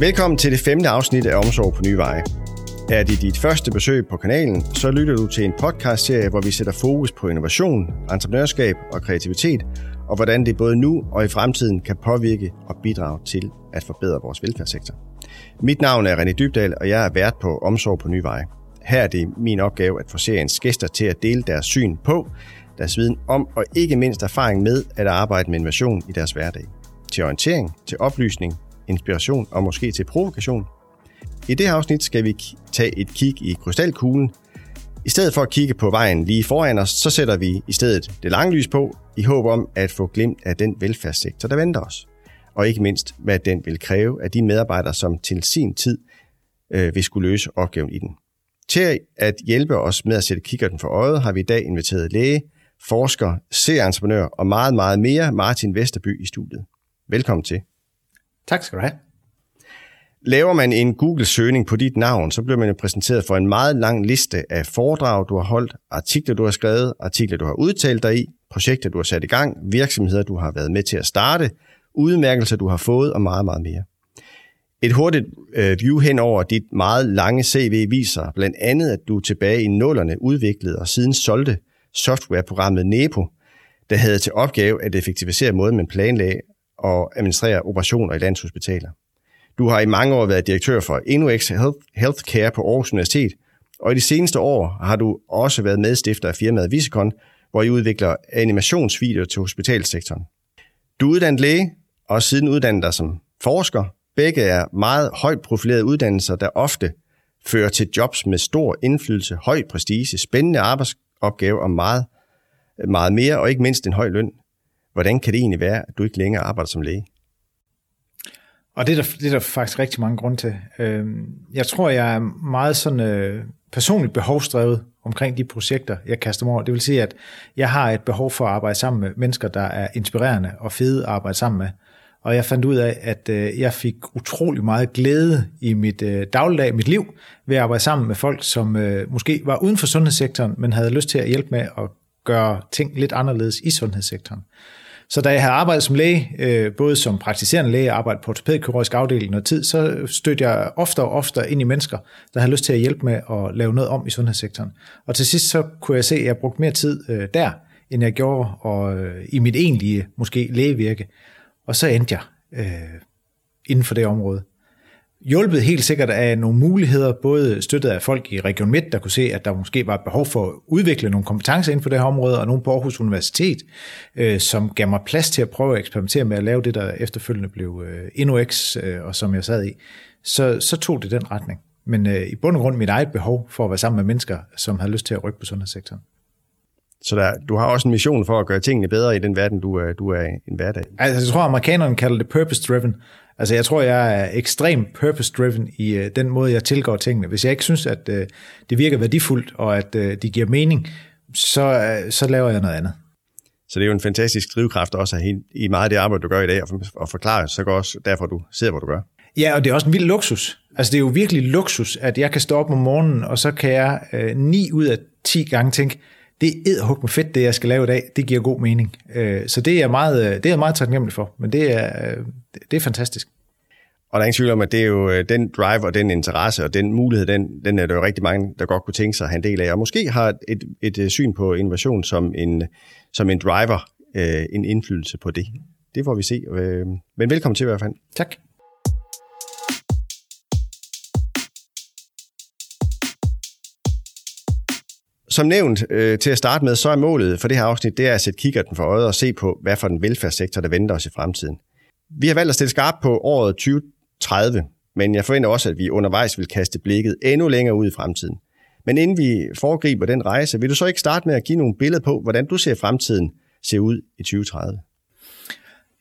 Velkommen til det femte afsnit af Omsorg på Nye Veje. Er det dit første besøg på kanalen, så lytter du til en podcast-serie, hvor vi sætter fokus på innovation, entreprenørskab og kreativitet, og hvordan det både nu og i fremtiden kan påvirke og bidrage til at forbedre vores velfærdssektor. Mit navn er René Dybdal, og jeg er vært på Omsorg på Nye Veje. Her er det min opgave at få seriens gæster til at dele deres syn på, deres viden om og ikke mindst erfaring med at arbejde med innovation i deres hverdag. Til orientering, til oplysning, inspiration og måske til provokation. I det her afsnit skal vi tage et kig i krystalkuglen. I stedet for at kigge på vejen lige foran os, så sætter vi i stedet det lange lys på, i håb om at få glimt af den velfærdssektor, der venter os. Og ikke mindst, hvad den vil kræve af de medarbejdere, som til sin tid øh, vil skulle løse opgaven i den. Til at hjælpe os med at sætte kikkerten for øjet, har vi i dag inviteret læge, forsker, serieentreprenør og meget, meget mere Martin Vesterby i studiet. Velkommen til. Tak skal du have. Laver man en Google-søgning på dit navn, så bliver man jo præsenteret for en meget lang liste af foredrag, du har holdt, artikler, du har skrevet, artikler, du har udtalt dig i, projekter, du har sat i gang, virksomheder, du har været med til at starte, udmærkelser, du har fået og meget, meget mere. Et hurtigt øh, view hen over dit meget lange CV viser blandt andet, at du tilbage i nullerne udviklede og siden solgte softwareprogrammet Nepo, der havde til opgave at effektivisere måden, man planlagde og administrerer operationer i landshospitaler. Du har i mange år været direktør for InnoX Healthcare på Aarhus Universitet, og i de seneste år har du også været medstifter af firmaet Visicon, hvor I udvikler animationsvideoer til hospitalsektoren. Du er uddannet læge, og siden uddannet dig som forsker. Begge er meget højt profilerede uddannelser, der ofte fører til jobs med stor indflydelse, høj prestige, spændende arbejdsopgave og meget, meget mere, og ikke mindst en høj løn. Hvordan kan det egentlig være, at du ikke længere arbejder som læge? Og det er, der, det er der faktisk rigtig mange grunde til. Øhm, jeg tror, jeg er meget sådan øh, personligt behovsdrevet omkring de projekter, jeg kaster mig over. Det vil sige, at jeg har et behov for at arbejde sammen med mennesker, der er inspirerende og fede at arbejde sammen med. Og jeg fandt ud af, at øh, jeg fik utrolig meget glæde i mit øh, dagligdag, mit liv, ved at arbejde sammen med folk, som måske var uden for sundhedssektoren, men havde lyst til at hjælpe med at gøre ting lidt anderledes i sundhedssektoren. Så da jeg havde arbejdet som læge, øh, både som praktiserende læge og arbejdet på ortopædkirurgisk afdeling noget tid, så stødte jeg ofte og ofte ind i mennesker, der havde lyst til at hjælpe med at lave noget om i sundhedssektoren. Og til sidst så kunne jeg se, at jeg brugte mere tid øh, der, end jeg gjorde og, øh, i mit egentlige, måske lægevirke. Og så endte jeg øh, inden for det område hjulpet helt sikkert af nogle muligheder, både støttet af folk i Region Midt, der kunne se, at der måske var et behov for at udvikle nogle kompetencer inden for det her område, og nogle på Aarhus Universitet, øh, som gav mig plads til at prøve at eksperimentere med at lave det, der efterfølgende blev øh, InnoX, øh, og som jeg sad i. Så, så tog det den retning. Men øh, i bund og grund mit eget behov for at være sammen med mennesker, som har lyst til at rykke på sundhedssektoren. Så der, du har også en mission for at gøre tingene bedre i den verden, du er, du er en hverdag. Altså, jeg tror, amerikanerne kalder det purpose-driven. Altså, jeg tror, jeg er ekstremt purpose-driven i uh, den måde, jeg tilgår tingene. Hvis jeg ikke synes, at uh, det virker værdifuldt, og at uh, de giver mening, så, uh, så laver jeg noget andet. Så det er jo en fantastisk drivkraft også i meget af det arbejde, du gør i dag, og forklare så går også derfor, du ser, hvor du gør. Ja, og det er også en vild luksus. Altså, det er jo virkelig luksus, at jeg kan stå op om morgenen, og så kan jeg uh, 9 ud af 10 gange tænke, det er edderhug med fedt, det jeg skal lave i dag. Det giver god mening. Øh, så det er, meget, øh, det er jeg meget taknemmelig for, men det er, øh, det er fantastisk. Og der er ingen tvivl om, at det er jo den drive og den interesse og den mulighed, den, den er der jo rigtig mange, der godt kunne tænke sig at have en del af. Og måske har et, et syn på innovation som en, som en driver, en indflydelse på det. Det får vi se. Men velkommen til i hvert fald. Tak. Som nævnt øh, til at starte med, så er målet for det her afsnit, det er at sætte kikkerten for øjet og se på, hvad for den velfærdssektor, der venter os i fremtiden. Vi har valgt at stille skarpt på året 2030, men jeg forventer også, at vi undervejs vil kaste blikket endnu længere ud i fremtiden. Men inden vi foregriber den rejse, vil du så ikke starte med at give nogle billeder på, hvordan du ser fremtiden se ud i 2030?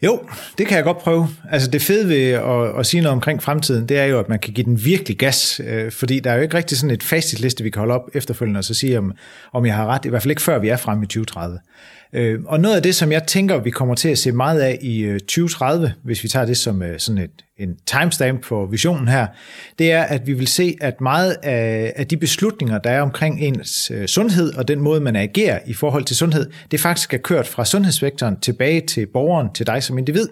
Jo, det kan jeg godt prøve. Altså det fede ved at, at sige noget omkring fremtiden, det er jo, at man kan give den virkelig gas, øh, fordi der er jo ikke rigtig sådan et facitliste, vi kan holde op efterfølgende og så sige, om, om jeg har ret, i hvert fald ikke før vi er fremme i 2030. Øh, og noget af det, som jeg tænker, vi kommer til at se meget af i øh, 2030, hvis vi tager det som øh, sådan et, en timestamp for visionen her, det er, at vi vil se, at meget af, af de beslutninger, der er omkring ens øh, sundhed og den måde, man agerer i forhold til sundhed, det faktisk er kørt fra sundhedsvektoren tilbage til borgeren, til dig som individ.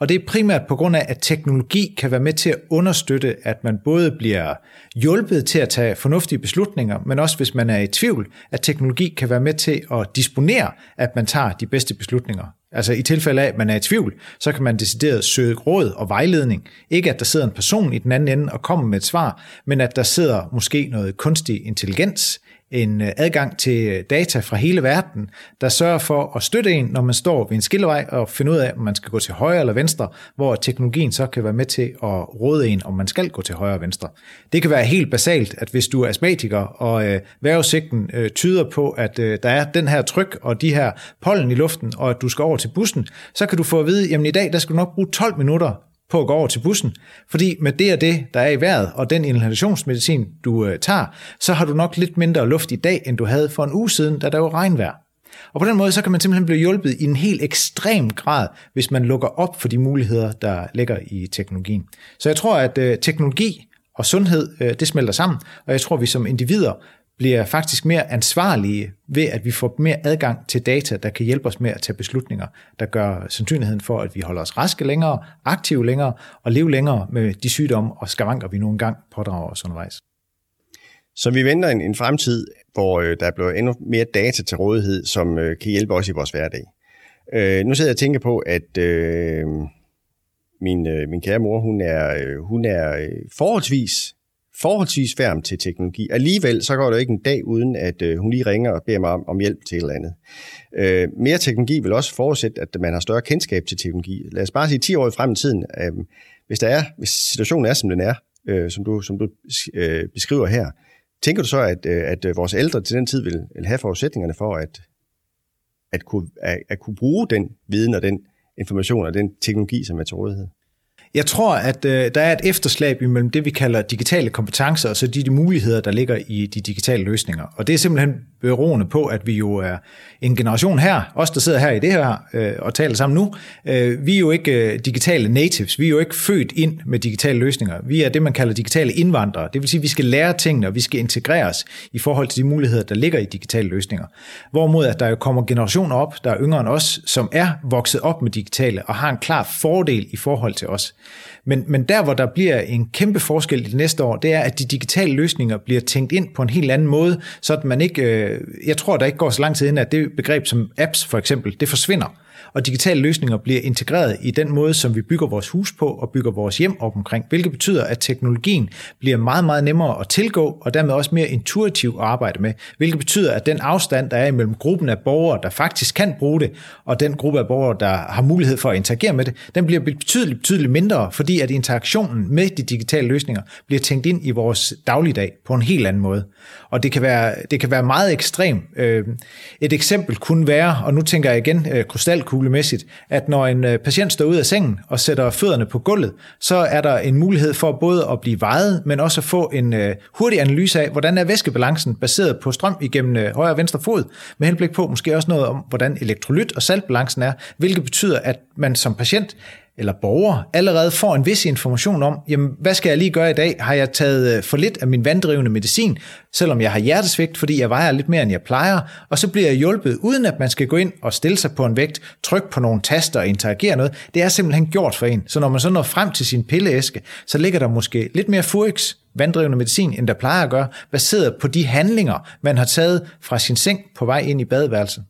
Og det er primært på grund af, at teknologi kan være med til at understøtte, at man både bliver hjulpet til at tage fornuftige beslutninger, men også hvis man er i tvivl, at teknologi kan være med til at disponere, at man tager de bedste beslutninger. Altså i tilfælde af, at man er i tvivl, så kan man decideret søge råd og vejledning. Ikke at der sidder en person i den anden ende og kommer med et svar, men at der sidder måske noget kunstig intelligens, en øh, adgang til øh, data fra hele verden, der sørger for at støtte en, når man står ved en skillevej og finder ud af, om man skal gå til højre eller venstre, hvor teknologien så kan være med til at råde en, om man skal gå til højre og venstre. Det kan være helt basalt, at hvis du er astmatiker, og øh, vejrudsigten øh, tyder på, at øh, der er den her tryk og de her pollen i luften, og at du skal over til bussen, så kan du få at vide, jamen i dag, der skal du nok bruge 12 minutter på at gå over til bussen. Fordi med det og det, der er i vejret, og den inhalationsmedicin, du øh, tager, så har du nok lidt mindre luft i dag, end du havde for en uge siden, da der var regnvejr. Og på den måde, så kan man simpelthen blive hjulpet i en helt ekstrem grad, hvis man lukker op for de muligheder, der ligger i teknologien. Så jeg tror, at øh, teknologi og sundhed, øh, det smelter sammen, og jeg tror, at vi som individer bliver faktisk mere ansvarlige ved, at vi får mere adgang til data, der kan hjælpe os med at tage beslutninger, der gør sandsynligheden for, at vi holder os raske længere, aktive længere og leve længere med de sygdomme og skavanker, vi nogle gange pådrager os undervejs. Så vi venter en, en fremtid, hvor øh, der bliver endnu mere data til rådighed, som øh, kan hjælpe os i vores hverdag. Øh, nu sidder jeg og tænker på, at øh, min, øh, min kære mor, hun er, øh, hun er øh, forholdsvis forholdsvis færm til teknologi. Alligevel så går der ikke en dag uden, at øh, hun lige ringer og beder mig om, om hjælp til et eller andet. Øh, mere teknologi vil også forudsætte, at man har større kendskab til teknologi. Lad os bare sige 10 år frem i tiden, øh, hvis, der er, hvis situationen er, som den er, øh, som du, som du øh, beskriver her, tænker du så, at, øh, at øh, vores ældre til den tid vil, vil have forudsætningerne for at, at, kunne, at, at kunne bruge den viden og den information og den teknologi, som er til rådighed? Jeg tror, at øh, der er et efterslæb imellem det, vi kalder digitale kompetencer, og så de, de muligheder, der ligger i de digitale løsninger. Og det er simpelthen beroende på, at vi jo er en generation her, os der sidder her i det her øh, og taler sammen nu, øh, vi er jo ikke øh, digitale natives, vi er jo ikke født ind med digitale løsninger. Vi er det, man kalder digitale indvandrere. Det vil sige, at vi skal lære tingene, og vi skal integreres i forhold til de muligheder, der ligger i digitale løsninger. Hvorimod, at der jo kommer generationer op, der er yngre end os, som er vokset op med digitale og har en klar fordel i forhold til os. Men, men der, hvor der bliver en kæmpe forskel i det næste år, det er, at de digitale løsninger bliver tænkt ind på en helt anden måde, så at man ikke, øh, jeg tror, der ikke går så lang tid ind, at det begreb som apps for eksempel, det forsvinder og digitale løsninger bliver integreret i den måde, som vi bygger vores hus på og bygger vores hjem op omkring, hvilket betyder, at teknologien bliver meget, meget nemmere at tilgå, og dermed også mere intuitiv at arbejde med, hvilket betyder, at den afstand, der er imellem gruppen af borgere, der faktisk kan bruge det, og den gruppe af borgere, der har mulighed for at interagere med det, den bliver betydeligt, betydeligt mindre, fordi at interaktionen med de digitale løsninger bliver tænkt ind i vores dagligdag på en helt anden måde. Og det kan være, det kan være meget ekstrem. Øh, et eksempel kunne være, og nu tænker jeg igen øh, krystal krystalkuglemæssigt, at når en øh, patient står ud af sengen og sætter fødderne på gulvet, så er der en mulighed for både at blive vejet, men også at få en øh, hurtig analyse af, hvordan er væskebalancen baseret på strøm igennem øh, højre og venstre fod, med henblik på måske også noget om, hvordan elektrolyt og saltbalancen er, hvilket betyder, at man som patient eller borger allerede får en vis information om, jamen, hvad skal jeg lige gøre i dag? Har jeg taget øh, for lidt af min vanddrivende medicin, selvom jeg har hjertesvigt, fordi jeg vejer lidt mere, end jeg plejer, og så bliver jeg hjulpet, uden at man skal gå ind og stille sig på en vægt, trykke på nogle taster og interagere noget. Det er simpelthen gjort for en. Så når man så når frem til sin pilleæske, så ligger der måske lidt mere furix, vanddrivende medicin, end der plejer at gøre, baseret på de handlinger, man har taget fra sin seng på vej ind i badeværelset.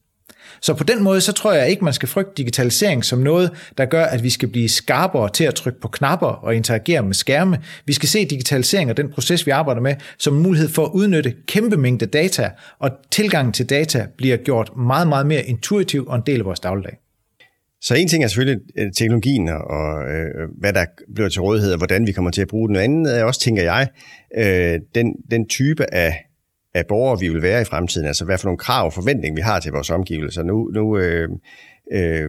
Så på den måde, så tror jeg ikke, man skal frygte digitalisering som noget, der gør, at vi skal blive skarpere til at trykke på knapper og interagere med skærme. Vi skal se digitalisering og den proces, vi arbejder med, som en mulighed for at udnytte kæmpe mængde data, og tilgangen til data bliver gjort meget, meget mere intuitiv og en del af vores dagligdag. Så en ting er selvfølgelig øh, teknologien og øh, hvad der bliver til rådighed, og hvordan vi kommer til at bruge den. Noget andet er også, tænker jeg, øh, den, den type af af borgere, vi vil være i fremtiden. Altså hvad for nogle krav og forventninger, vi har til vores omgivelser. Nu, nu øh, øh,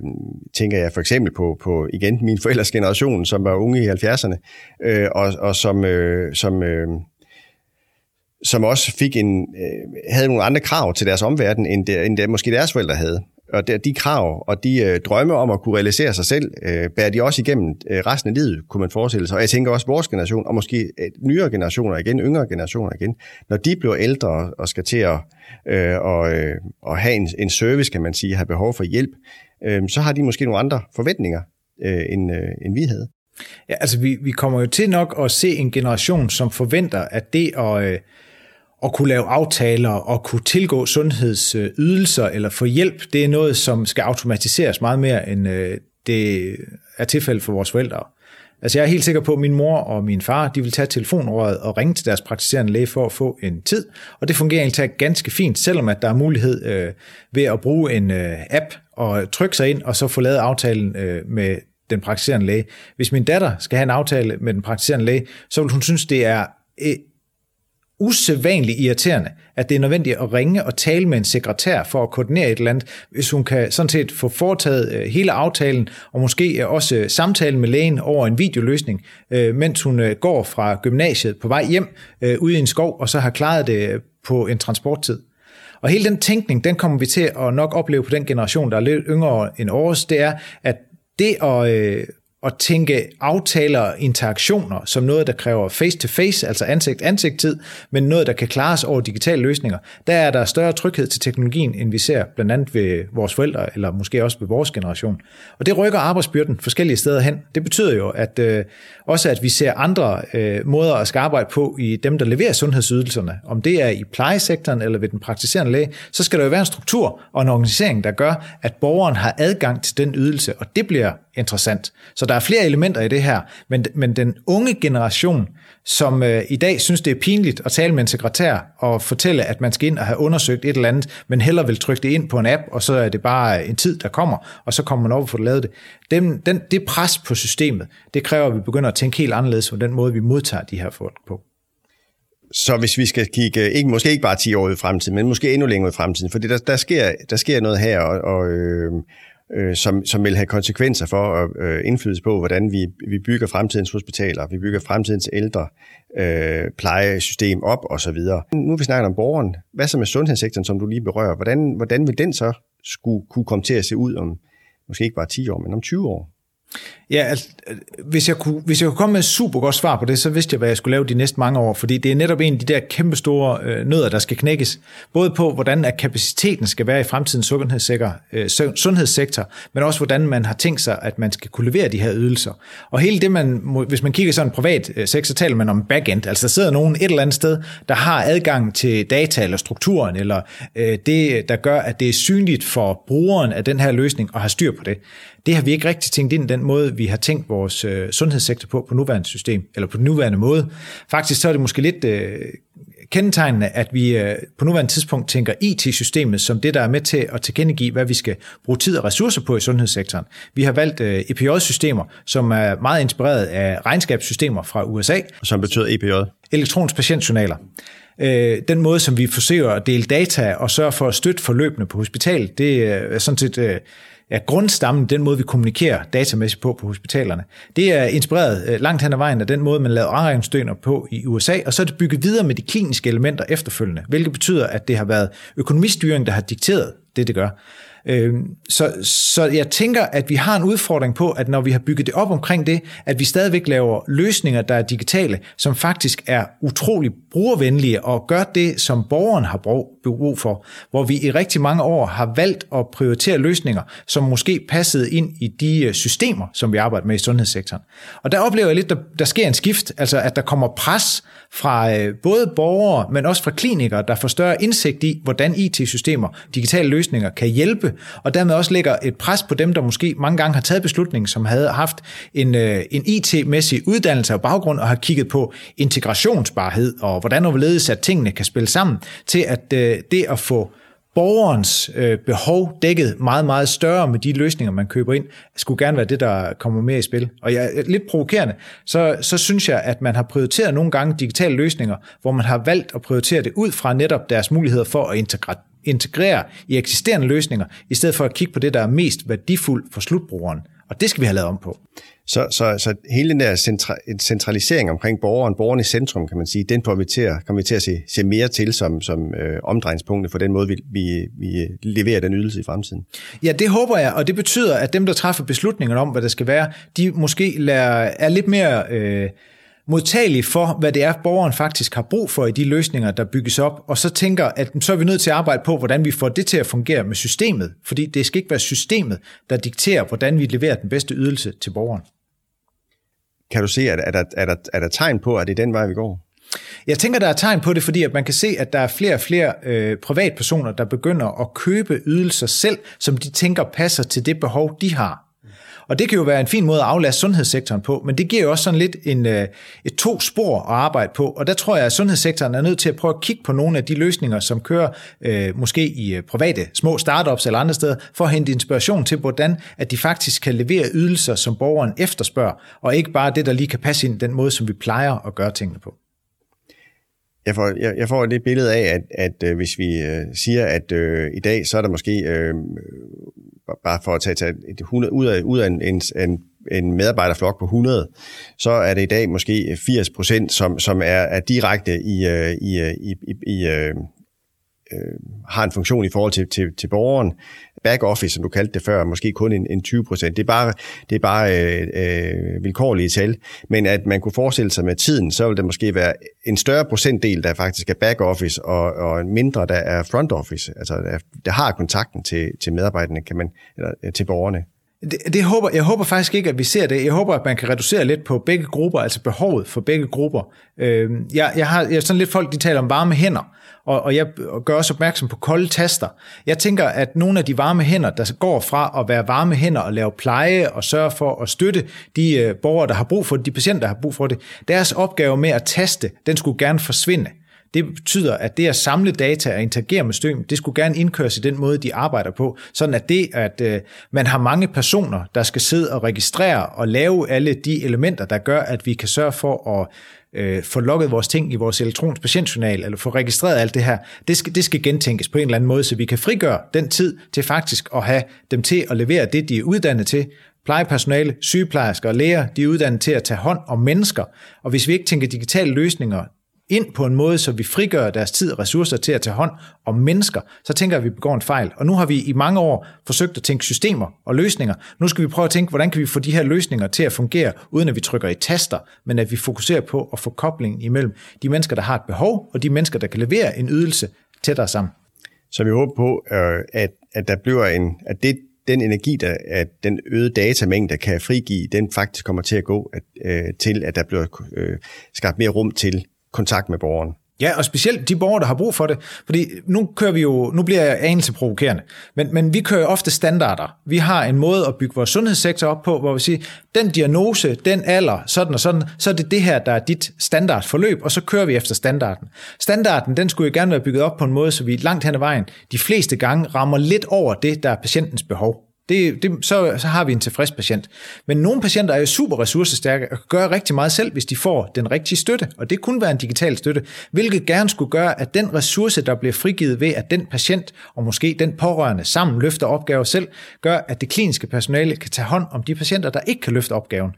tænker jeg for eksempel på, på igen min forældres generation, som var unge i 70'erne, øh, og, og som, øh, som, øh, som også fik en, øh, havde nogle andre krav til deres omverden, end, det, end det, måske deres forældre havde og de, de krav og de øh, drømme om at kunne realisere sig selv, øh, bærer de også igennem øh, resten af livet, kunne man forestille sig. Og jeg tænker også vores generation, og måske øh, nyere generationer igen, yngre generationer igen, når de bliver ældre og skal til at øh, og, øh, og have en, en service, kan man sige, have behov for hjælp, øh, så har de måske nogle andre forventninger øh, end, øh, end vi havde. Ja, altså vi, vi kommer jo til nok at se en generation, som forventer, at det at, øh, at kunne lave aftaler og kunne tilgå sundhedsydelser eller få hjælp, det er noget, som skal automatiseres meget mere, end øh, det er tilfældet for vores forældre. Altså jeg er helt sikker på, at min mor og min far, de vil tage telefonrådet og ringe til deres praktiserende læge for at få en tid. Og det fungerer egentlig ganske fint, selvom at der er mulighed øh, ved at bruge en øh, app og trykke sig ind og så få lavet aftalen øh, med den praktiserende læge. Hvis min datter skal have en aftale med den praktiserende læge, så vil hun synes, det er øh, usædvanligt irriterende, at det er nødvendigt at ringe og tale med en sekretær for at koordinere et eller andet, hvis hun kan sådan set få foretaget øh, hele aftalen, og måske øh, også øh, samtalen med lægen over en videoløsning, mens hun går fra gymnasiet på vej hjem ude i en skov, og så har klaret det på en transporttid. Og hele den tænkning, den kommer vi til at nok opleve på den generation, der er lidt yngre end års, det er, at det at, at tænke aftaler og interaktioner som noget, der kræver face-to-face, altså ansigt-ansigt-tid, men noget, der kan klares over digitale løsninger, der er der større tryghed til teknologien, end vi ser blandt andet ved vores forældre, eller måske også ved vores generation. Og det rykker arbejdsbyrden forskellige steder hen. Det betyder jo, at øh, også at vi ser andre øh, måder at skal arbejde på i dem, der leverer sundhedsydelserne. Om det er i plejesektoren eller ved den praktiserende læge, så skal der jo være en struktur og en organisering, der gør, at borgeren har adgang til den ydelse, og det bliver interessant. Så der er flere elementer i det her, men, men den unge generation, som øh, i dag synes, det er pinligt at tale med en sekretær og fortælle, at man skal ind og have undersøgt et eller andet, men heller vil trykke det ind på en app, og så er det bare en tid, der kommer, og så kommer man over får det lavet det. Den, den, det pres på systemet, det kræver, at vi begynder at tænke helt anderledes på den måde, vi modtager de her folk på. Så hvis vi skal kigge, ikke, måske ikke bare 10 år ud i fremtiden, men måske endnu længere ud i fremtiden, for der, der, sker, der sker noget her, og, og øh, øh, som, som vil have konsekvenser for at øh, indflydelse på, hvordan vi, vi bygger fremtidens hospitaler, vi bygger fremtidens ældre øh, plejesystem op osv. Nu vi snakker om borgeren. Hvad så med sundhedssektoren, som du lige berører? Hvordan, hvordan vil den så skulle kunne komme til at se ud om måske ikke bare 10 år, men om 20 år? Ja, altså, hvis, jeg kunne, hvis jeg kunne komme med et super godt svar på det, så vidste jeg, hvad jeg skulle lave de næste mange år, fordi det er netop en af de der kæmpe store øh, nødder, der skal knækkes. Både på, hvordan at kapaciteten skal være i fremtidens sundhedssektor, øh, sundhedssektor, men også hvordan man har tænkt sig, at man skal kunne levere de her ydelser. Og hele det, man, hvis man kigger sådan en privat øh, sektor, så taler man om backend. Altså der sidder nogen et eller andet sted, der har adgang til data eller strukturen, eller øh, det, der gør, at det er synligt for brugeren af den her løsning og har styr på det. Det har vi ikke rigtig tænkt ind i den måde, vi har tænkt vores øh, sundhedssektor på, på nuværende system, eller på den nuværende måde. Faktisk så er det måske lidt øh, kendetegnende, at vi øh, på nuværende tidspunkt tænker IT-systemet som det, der er med til at tilkendegive, hvad vi skal bruge tid og ressourcer på i sundhedssektoren. Vi har valgt øh, EPJ-systemer, som er meget inspireret af regnskabssystemer fra USA. Som betyder EPJ? Elektronisk patientjournaler øh, den måde, som vi forsøger at dele data og sørge for at støtte forløbene på hospitalet, det er sådan set øh, er grundstammen, den måde, vi kommunikerer datamæssigt på på hospitalerne. Det er inspireret øh, langt hen ad vejen af den måde, man lavede afregningsstøner på i USA, og så er det bygget videre med de kliniske elementer efterfølgende, hvilket betyder, at det har været økonomistyring, der har dikteret det, det gør. Øhm, så, så jeg tænker, at vi har en udfordring på, at når vi har bygget det op omkring det, at vi stadigvæk laver løsninger, der er digitale, som faktisk er utrolig brugervenlige og gør det, som borgeren har brug for, hvor vi i rigtig mange år har valgt at prioritere løsninger, som måske passede ind i de øh, systemer, som vi arbejder med i sundhedssektoren. Og der oplever jeg lidt, at der, der sker en skift, altså at der kommer pres fra øh, både borgere, men også fra klinikere, der får større indsigt i, hvordan IT-systemer, digitale løsninger kan hjælpe, og dermed også lægger et pres på dem, der måske mange gange har taget beslutningen, som havde haft en, øh, en IT-mæssig uddannelse og baggrund, og har kigget på integrationsbarhed, og hvordan overledes, at tingene kan spille sammen, til at øh, det at få borgerens øh, behov dækket meget, meget større med de løsninger, man køber ind, skulle gerne være det, der kommer mere i spil. Og jeg er lidt provokerende, så, så synes jeg, at man har prioriteret nogle gange digitale løsninger, hvor man har valgt at prioritere det ud fra netop deres muligheder for at integrere integrere i eksisterende løsninger, i stedet for at kigge på det, der er mest værdifuldt for slutbrugeren. Og det skal vi have lavet om på. Så, så, så hele den der centra- centralisering omkring borgeren, borgeren i centrum, kan man sige, den får vi til at, kommer vi til at se, se mere til som, som øh, omdrejningspunktet for den måde, vi, vi, vi leverer den ydelse i fremtiden. Ja, det håber jeg, og det betyder, at dem, der træffer beslutninger om, hvad der skal være, de måske lader, er lidt mere... Øh, modtagelig for, hvad det er, borgeren faktisk har brug for i de løsninger, der bygges op, og så tænker, at så er vi nødt til at arbejde på, hvordan vi får det til at fungere med systemet, fordi det skal ikke være systemet, der dikterer, hvordan vi leverer den bedste ydelse til borgeren. Kan du se, at er der, er der, er der tegn på, at det er den vej, vi går? Jeg tænker, der er tegn på det, fordi at man kan se, at der er flere og flere øh, privatpersoner, der begynder at købe ydelser selv, som de tænker passer til det behov, de har. Og det kan jo være en fin måde at aflaste sundhedssektoren på, men det giver jo også sådan lidt en, øh, et to spor at arbejde på, og der tror jeg, at sundhedssektoren er nødt til at prøve at kigge på nogle af de løsninger, som kører øh, måske i øh, private små startups eller andre steder, for at hente inspiration til, hvordan at de faktisk kan levere ydelser, som borgeren efterspørger, og ikke bare det, der lige kan passe ind den måde, som vi plejer at gøre tingene på. Jeg får, jeg, jeg får det billede af, at, at øh, hvis vi øh, siger, at øh, i dag, så er der måske, øh, bare for at tage, tage et 100, ud af, ud af en, en, en medarbejderflok på 100, så er det i dag måske 80 procent, som, som er, er direkte i, øh, øh, i, i, i, i øh, har en funktion i forhold til, til, til borgeren. Back office, som du kaldte det før, måske kun en, en 20 procent. Det er bare, det er bare øh, øh, vilkårlige tal. Men at man kunne forestille sig med tiden, så vil det måske være en større procentdel, der faktisk er back office, og, og en mindre, der er front office. Altså, der, der har kontakten til, til medarbejderne, kan man, eller øh, til borgerne. Det, det håber, jeg håber faktisk ikke, at vi ser det. Jeg håber, at man kan reducere lidt på begge grupper, altså behovet for begge grupper. Øh, jeg, jeg har jeg sådan lidt folk, de taler om varme hænder og, og jeg gør også opmærksom på kolde taster. Jeg tænker, at nogle af de varme hænder, der går fra at være varme hænder og lave pleje og sørge for at støtte de øh, borgere, der har brug for det, de patienter, der har brug for det, deres opgave med at taste, den skulle gerne forsvinde. Det betyder, at det at samle data og interagere med støm, det skulle gerne indkøres i den måde, de arbejder på, sådan at det, at øh, man har mange personer, der skal sidde og registrere og lave alle de elementer, der gør, at vi kan sørge for at øh, få logget vores ting i vores elektroniske patientjournal, eller få registreret alt det her, det skal, det skal gentænkes på en eller anden måde, så vi kan frigøre den tid til faktisk at have dem til at levere det, de er uddannet til. Plejepersonale, sygeplejersker og læger, de er uddannet til at tage hånd om mennesker, og hvis vi ikke tænker digitale løsninger ind på en måde, så vi frigør deres tid og ressourcer til at tage hånd om mennesker, så tænker jeg, at vi begår en fejl. Og nu har vi i mange år forsøgt at tænke systemer og løsninger. Nu skal vi prøve at tænke, hvordan kan vi få de her løsninger til at fungere, uden at vi trykker i taster, men at vi fokuserer på at få koblingen imellem de mennesker, der har et behov, og de mennesker, der kan levere en ydelse tættere sammen. Så vi håber på, øh, at, at der bliver en, at det, den energi, der, at den øgede datamængde kan frigive, den faktisk kommer til at gå at, øh, til, at der bliver øh, skabt mere rum til kontakt med borgeren. Ja, og specielt de borgere, der har brug for det. Fordi nu kører vi jo, nu bliver jeg anelse provokerende, men, men vi kører ofte standarder. Vi har en måde at bygge vores sundhedssektor op på, hvor vi siger, den diagnose, den alder, sådan og sådan, så er det det her, der er dit standardforløb, og så kører vi efter standarden. Standarden, den skulle jo gerne være bygget op på en måde, så vi langt hen ad vejen de fleste gange rammer lidt over det, der er patientens behov. Det, det, så, så har vi en tilfreds patient. Men nogle patienter er jo super ressourcestærke og kan gøre rigtig meget selv, hvis de får den rigtige støtte. Og det kunne være en digital støtte, hvilket gerne skulle gøre, at den ressource, der bliver frigivet ved, at den patient og måske den pårørende sammen løfter opgaver selv, gør, at det kliniske personale kan tage hånd om de patienter, der ikke kan løfte opgaven.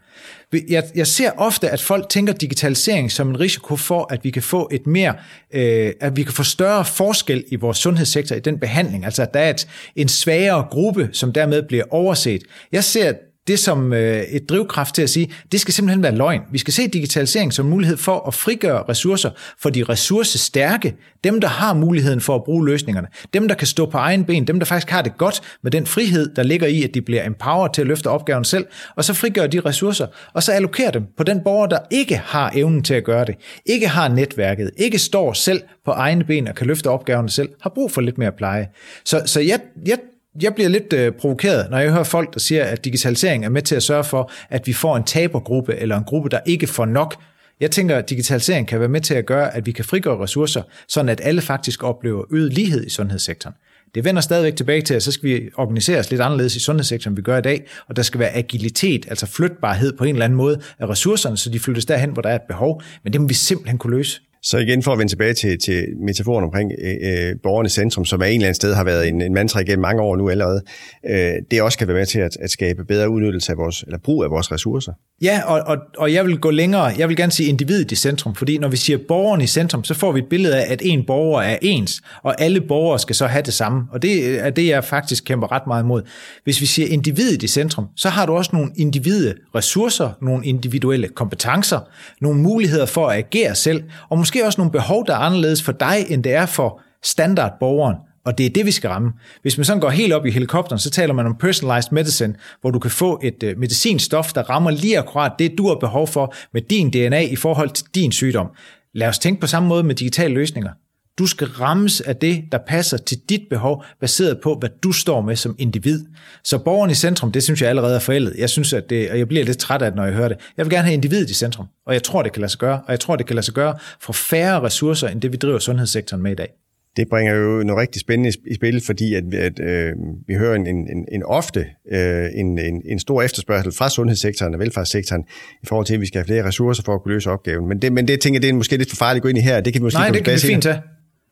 Jeg, jeg ser ofte, at folk tænker digitalisering som en risiko for, at vi kan få et mere, øh, at vi kan få større forskel i vores sundhedssektor i den behandling. Altså, at der er et, en svagere gruppe, som dermed bliver overset. Jeg ser det som øh, et drivkraft til at sige, det skal simpelthen være løgn. Vi skal se digitalisering som mulighed for at frigøre ressourcer for de ressourcestærke, dem der har muligheden for at bruge løsningerne, dem der kan stå på egen ben, dem der faktisk har det godt med den frihed, der ligger i, at de bliver empowered til at løfte opgaven selv, og så frigøre de ressourcer, og så allokere dem på den borger, der ikke har evnen til at gøre det, ikke har netværket, ikke står selv på egne ben og kan løfte opgaven selv, har brug for lidt mere pleje. Så, så jeg, jeg jeg bliver lidt øh, provokeret, når jeg hører folk, der siger, at digitalisering er med til at sørge for, at vi får en tabergruppe, eller en gruppe, der ikke får nok. Jeg tænker, at digitalisering kan være med til at gøre, at vi kan frigøre ressourcer, sådan at alle faktisk oplever øget lighed i sundhedssektoren. Det vender stadigvæk tilbage til, at så skal vi organisere os lidt anderledes i sundhedssektoren, end vi gør i dag, og der skal være agilitet, altså flytbarhed på en eller anden måde af ressourcerne, så de flyttes derhen, hvor der er et behov, men det må vi simpelthen kunne løse. Så igen for at vende tilbage til, til metaforen omkring øh, borgernes borgerne centrum, som er en eller anden sted har været en, en mantra igennem mange år nu allerede, øh, det også kan være med til at, at skabe bedre udnyttelse af vores, eller brug af vores ressourcer. Ja, og, og, og jeg vil gå længere. Jeg vil gerne sige individet i centrum, fordi når vi siger borgeren i centrum, så får vi et billede af, at en borger er ens, og alle borgere skal så have det samme. Og det er det, jeg faktisk kæmper ret meget imod. Hvis vi siger individet i centrum, så har du også nogle individuelle ressourcer, nogle individuelle kompetencer, nogle muligheder for at agere selv, og måske også nogle behov, der er anderledes for dig, end det er for standardborgeren. Og det er det, vi skal ramme. Hvis man sådan går helt op i helikopteren, så taler man om personalized medicine, hvor du kan få et øh, medicinstof, der rammer lige akkurat det, du har behov for med din DNA i forhold til din sygdom. Lad os tænke på samme måde med digitale løsninger. Du skal rammes af det, der passer til dit behov, baseret på, hvad du står med som individ. Så borgeren i centrum, det synes jeg allerede er forældet. Jeg synes, at det, og jeg bliver lidt træt af det, når jeg hører det. Jeg vil gerne have individet i centrum, og jeg tror, det kan lade sig gøre. Og jeg tror, det kan lade sig gøre for færre ressourcer, end det vi driver sundhedssektoren med i dag. Det bringer jo noget rigtig spændende i spil, fordi at, at øh, vi hører en, en, en ofte øh, en, en, en stor efterspørgsel fra sundhedssektoren og velfærdssektoren i forhold til, at vi skal have flere ressourcer for at kunne løse opgaven. Men det, men det tænker jeg, det er måske lidt for farligt at gå ind i her. Det kan vi måske Nej, det kan vi fint tage.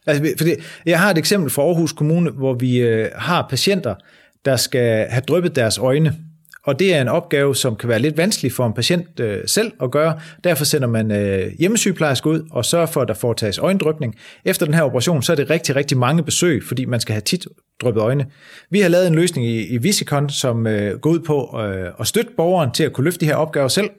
Altså, fordi jeg har et eksempel fra Aarhus Kommune, hvor vi øh, har patienter, der skal have dryppet deres øjne. Og det er en opgave, som kan være lidt vanskelig for en patient øh, selv at gøre. Derfor sender man øh, hjemmesygeplejerske ud og sørger for, at der foretages øjendrypning. Efter den her operation, så er det rigtig, rigtig mange besøg, fordi man skal have tit dryppet øjne. Vi har lavet en løsning i, i Visicon, som øh, går ud på øh, at støtte borgeren til at kunne løfte de her opgaver selv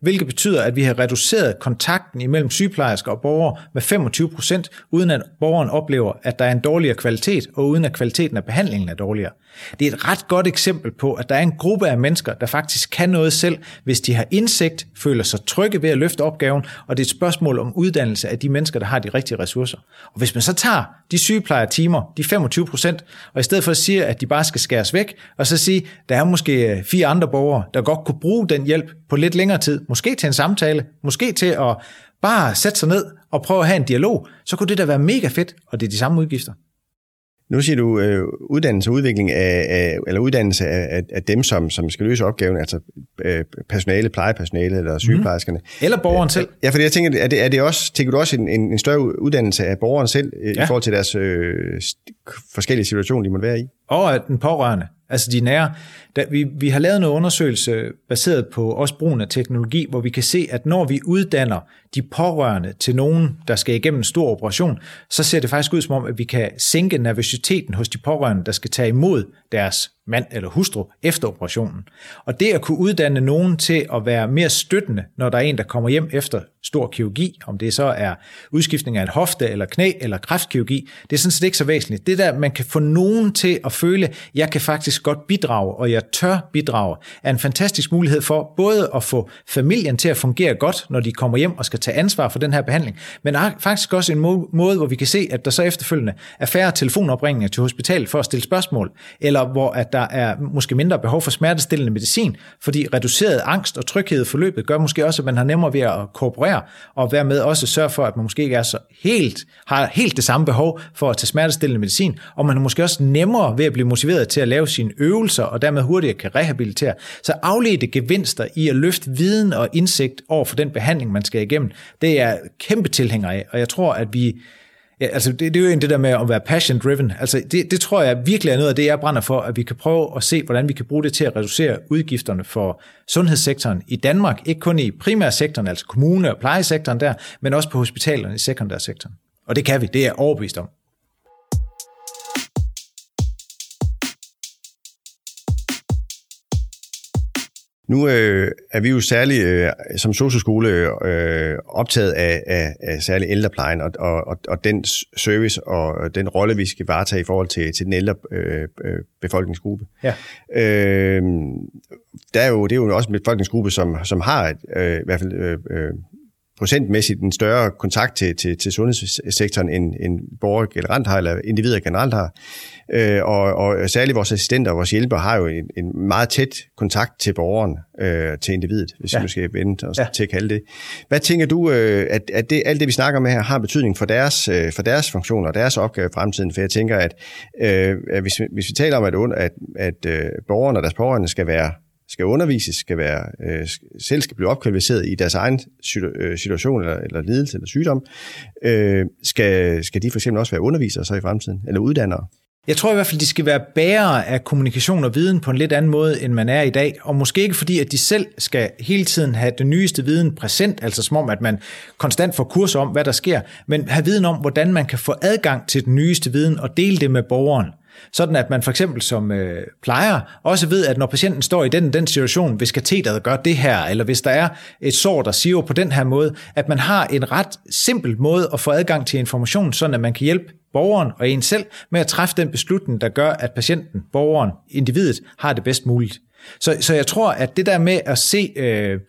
hvilket betyder, at vi har reduceret kontakten imellem sygeplejersker og borgere med 25 procent, uden at borgeren oplever, at der er en dårligere kvalitet, og uden at kvaliteten af behandlingen er dårligere. Det er et ret godt eksempel på, at der er en gruppe af mennesker, der faktisk kan noget selv, hvis de har indsigt, føler sig trygge ved at løfte opgaven, og det er et spørgsmål om uddannelse af de mennesker, der har de rigtige ressourcer. Og hvis man så tager de sygeplejertimer, de 25 procent, og i stedet for at sige, at de bare skal skæres væk, og så sige, der er måske fire andre borgere, der godt kunne bruge den hjælp på lidt længere tid, måske til en samtale, måske til at bare sætte sig ned og prøve at have en dialog, så kunne det da være mega fedt, og det er de samme udgifter. Nu siger du øh, uddannelse og udvikling af, af eller uddannelse af, af dem, som, som skal løse opgaven, altså øh, personale, plejepersonale eller sygeplejerskerne. Mm. Eller borgeren selv. Ja, fordi jeg tænker, er det, er det også, tænker du også en, en, en større uddannelse af borgeren selv øh, ja. i forhold til deres øh, forskellige situationer, de må være i? Og af den pårørende. Altså de nære. Da vi, vi har lavet en undersøgelse baseret på også brugen af teknologi, hvor vi kan se, at når vi uddanner de pårørende til nogen, der skal igennem en stor operation, så ser det faktisk ud som om, at vi kan sænke nervøsiteten hos de pårørende, der skal tage imod deres mand eller hustru efter operationen. Og det at kunne uddanne nogen til at være mere støttende, når der er en, der kommer hjem efter stor kirurgi, om det så er udskiftning af en hofte eller knæ eller kræftkirurgi, det er sådan set ikke så væsentligt. Det der, man kan få nogen til at føle, at jeg kan faktisk godt bidrage, og jeg tør bidrage, er en fantastisk mulighed for både at få familien til at fungere godt, når de kommer hjem og skal tage ansvar for den her behandling, men faktisk også en måde, hvor vi kan se, at der så efterfølgende er færre telefonopringninger til hospitalet for at stille spørgsmål, eller hvor at der er måske mindre behov for smertestillende medicin, fordi reduceret angst og tryghed i forløbet gør måske også, at man har nemmere ved at kooperere, og være med også sørge for, at man måske ikke er så helt, har helt det samme behov for at tage smertestillende medicin, og man er måske også nemmere ved at blive motiveret til at lave sine øvelser, og dermed hurtigere kan rehabilitere. Så afledte gevinster i at løfte viden og indsigt over for den behandling, man skal igennem, det er kæmpe tilhænger af, og jeg tror, at vi Ja, altså det, det er jo egentlig det der med at være passion driven. Altså det, det tror jeg virkelig er noget af det, jeg brænder for, at vi kan prøve at se, hvordan vi kan bruge det til at reducere udgifterne for sundhedssektoren i Danmark. Ikke kun i primærsektoren, altså kommune- og plejesektoren der, men også på hospitalerne i sekundærsektoren. Og det kan vi, det er jeg overbevist om. Nu øh, er vi jo særligt øh, som socioskole øh, optaget af, af, af særlig ældreplejen og, og, og den service og den rolle, vi skal varetage i forhold til, til den ældre øh, øh befolkningsgruppe. Ja. Øh, der er jo, det er jo også en befolkningsgruppe, som, som har et, øh, i hvert fald øh, øh procentmæssigt en større kontakt til, til, til sundhedssektoren, end, end borgere generelt har, eller individer generelt har. Øh, og, og særligt vores assistenter og vores hjælper har jo en, en meget tæt kontakt til borgeren, øh, til individet, hvis ja. vi skal vende os ja. til at kalde det. Hvad tænker du, øh, at, at det, alt det, vi snakker med her, har betydning for deres, øh, for deres funktioner og deres opgave i fremtiden? For jeg tænker, at øh, hvis, hvis vi taler om, at, at, at øh, borgerne og deres pårørende skal være skal undervises, skal være, øh, selv skal blive opkvalificeret i deres egen øh, situation eller, eller lidelse eller sygdom, øh, skal, skal de for eksempel også være undervisere så i fremtiden, eller uddannere? Jeg tror i hvert fald, de skal være bærere af kommunikation og viden på en lidt anden måde, end man er i dag. Og måske ikke fordi, at de selv skal hele tiden have den nyeste viden præsent, altså som om, at man konstant får kurser om, hvad der sker, men have viden om, hvordan man kan få adgang til den nyeste viden og dele det med borgeren. Sådan at man for eksempel som øh, plejer også ved, at når patienten står i den, den situation, hvis kateteret gør det her, eller hvis der er et sår, der siver på den her måde, at man har en ret simpel måde at få adgang til information, sådan at man kan hjælpe borgeren og en selv med at træffe den beslutning, der gør, at patienten, borgeren, individet har det bedst muligt. Så, så jeg tror, at det der med at se øh,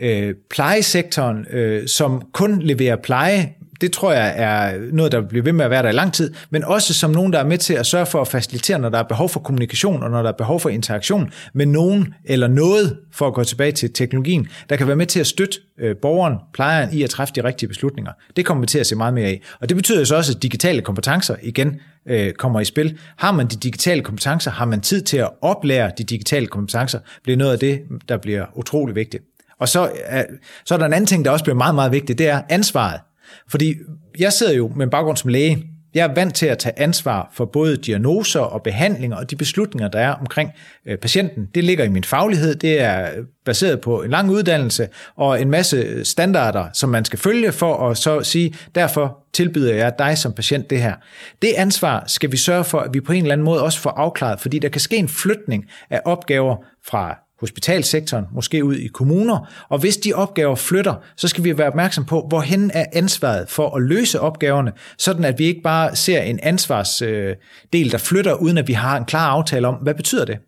øh, plejesektoren, øh, som kun leverer pleje, det tror jeg er noget, der bliver ved med at være der i lang tid, men også som nogen, der er med til at sørge for at facilitere, når der er behov for kommunikation, og når der er behov for interaktion med nogen eller noget, for at gå tilbage til teknologien, der kan være med til at støtte øh, borgeren, plejeren i at træffe de rigtige beslutninger. Det kommer vi til at se meget mere af. Og det betyder så også, at digitale kompetencer igen øh, kommer i spil. Har man de digitale kompetencer, har man tid til at oplære de digitale kompetencer, bliver noget af det, der bliver utrolig vigtigt. Og så er, så er der en anden ting, der også bliver meget, meget vigtigt, det er ansvaret. Fordi jeg sidder jo med en baggrund som læge. Jeg er vant til at tage ansvar for både diagnoser og behandlinger og de beslutninger, der er omkring øh, patienten. Det ligger i min faglighed. Det er øh, baseret på en lang uddannelse og en masse standarder, som man skal følge for at så sige, derfor tilbyder jeg dig som patient det her. Det ansvar skal vi sørge for, at vi på en eller anden måde også får afklaret, fordi der kan ske en flytning af opgaver fra hospitalsektoren, måske ud i kommuner, og hvis de opgaver flytter, så skal vi være opmærksom på, hvorhen er ansvaret for at løse opgaverne, sådan at vi ikke bare ser en ansvarsdel, der flytter, uden at vi har en klar aftale om, hvad betyder det?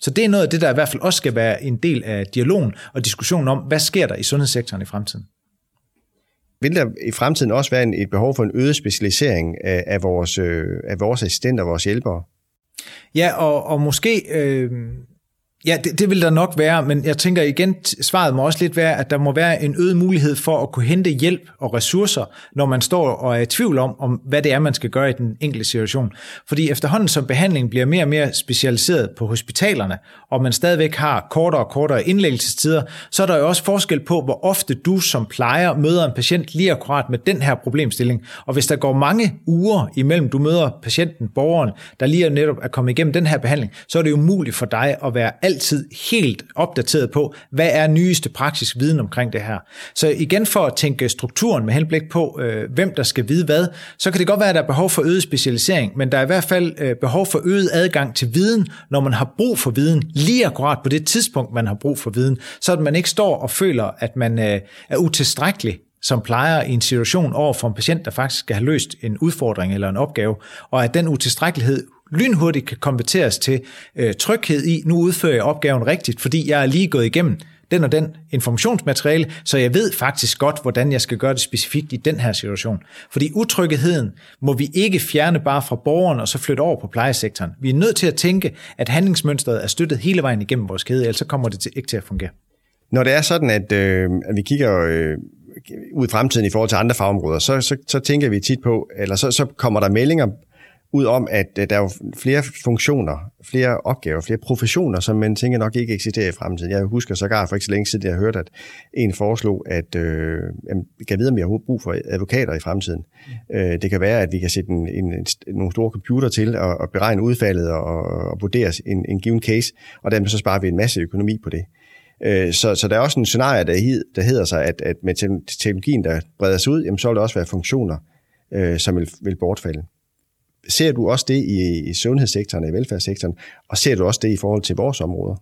Så det er noget af det, der i hvert fald også skal være en del af dialogen og diskussionen om, hvad sker der i sundhedssektoren i fremtiden. Vil der i fremtiden også være et behov for en øget specialisering af, af, vores, øh, af vores assistenter og vores hjælpere? Ja, og, og måske øh, Ja, det, det vil der nok være, men jeg tænker igen, svaret må også lidt være, at der må være en øget mulighed for at kunne hente hjælp og ressourcer, når man står og er i tvivl om, om hvad det er, man skal gøre i den enkelte situation. Fordi efterhånden som behandlingen bliver mere og mere specialiseret på hospitalerne, og man stadigvæk har kortere og kortere indlæggelsestider, så er der jo også forskel på, hvor ofte du som plejer møder en patient lige akkurat med den her problemstilling. Og hvis der går mange uger imellem, du møder patienten, borgeren, der lige er netop er kommet igennem den her behandling, så er det jo umuligt for dig at være alt altid helt opdateret på, hvad er nyeste praktisk viden omkring det her. Så igen for at tænke strukturen med henblik på, øh, hvem der skal vide hvad, så kan det godt være, at der er behov for øget specialisering, men der er i hvert fald øh, behov for øget adgang til viden, når man har brug for viden, lige akkurat på det tidspunkt, man har brug for viden, så at man ikke står og føler, at man øh, er utilstrækkelig som plejer i en situation over for en patient, der faktisk skal have løst en udfordring eller en opgave, og at den utilstrækkelighed lynhurtigt kan konverteres til øh, tryghed i, nu udfører jeg opgaven rigtigt, fordi jeg er lige gået igennem den og den informationsmateriale, så jeg ved faktisk godt, hvordan jeg skal gøre det specifikt i den her situation. Fordi utrygheden må vi ikke fjerne bare fra borgeren og så flytte over på plejesektoren. Vi er nødt til at tænke, at handlingsmønstret er støttet hele vejen igennem vores kæde, ellers så kommer det til, ikke til at fungere. Når det er sådan, at, øh, at vi kigger øh, ud i fremtiden i forhold til andre fagområder, så, så, så tænker vi tit på, eller så, så kommer der meldinger ud om, at øh, der er jo flere funktioner, flere opgaver, flere professioner, som man tænker nok ikke eksisterer i fremtiden. Jeg husker sågar for ikke så længe siden, jeg hørte, at en foreslog, at øh, vi kan vide, om vi har brug for advokater i fremtiden. Mm. Øh, det kan være, at vi kan sætte en, en, en, nogle store computer til og, og beregne udfaldet og, og vurdere en, en given case, og dermed så sparer vi en masse økonomi på det. Øh, så, så der er også en scenarie, der, der hedder sig, at, at med teknologien, der breder sig ud, jamen, så vil der også være funktioner, øh, som vil, vil bortfalde. Ser du også det i, i sundhedssektoren, i velfærdssektoren, og ser du også det i forhold til vores områder?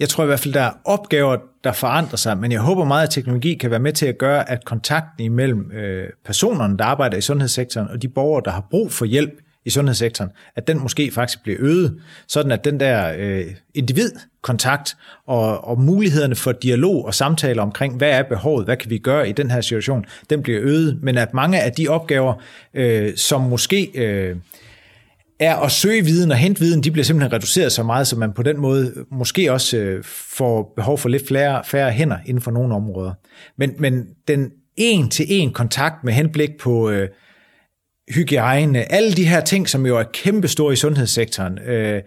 Jeg tror i hvert fald, der er opgaver, der forandrer sig, men jeg håber meget, at teknologi kan være med til at gøre, at kontakten imellem øh, personerne, der arbejder i sundhedssektoren, og de borgere, der har brug for hjælp i sundhedssektoren, at den måske faktisk bliver øget, sådan at den der øh, individkontakt og, og mulighederne for dialog og samtaler omkring, hvad er behovet, hvad kan vi gøre i den her situation, den bliver øget, men at mange af de opgaver, øh, som måske øh, er at søge viden og hente viden, de bliver simpelthen reduceret så meget, så man på den måde måske også øh, får behov for lidt flere, færre hænder inden for nogle områder. Men, men den en-til-en kontakt med henblik på øh, hygiejne, alle de her ting, som jo er kæmpestore i sundhedssektoren, øh,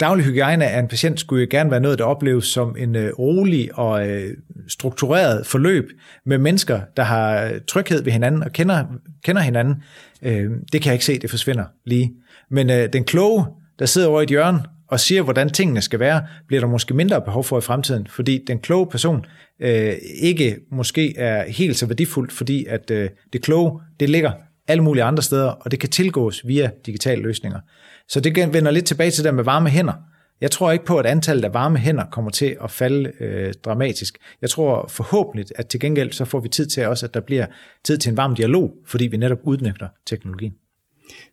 daglig hygiejne af en patient skulle jo gerne være noget, der opleves som en øh, rolig og øh, struktureret forløb med mennesker, der har øh, tryghed ved hinanden og kender, kender hinanden. Øh, det kan jeg ikke se, det forsvinder lige. Men øh, den kloge, der sidder over i et hjørne og siger, hvordan tingene skal være, bliver der måske mindre behov for i fremtiden, fordi den kloge person øh, ikke måske er helt så værdifuldt, fordi at øh, det kloge, det ligger alle mulige andre steder, og det kan tilgås via digitale løsninger. Så det vender lidt tilbage til det med varme hænder. Jeg tror ikke på, at antallet af varme hænder kommer til at falde øh, dramatisk. Jeg tror forhåbentlig, at til gengæld så får vi tid til også, at der bliver tid til en varm dialog, fordi vi netop udnytter teknologien.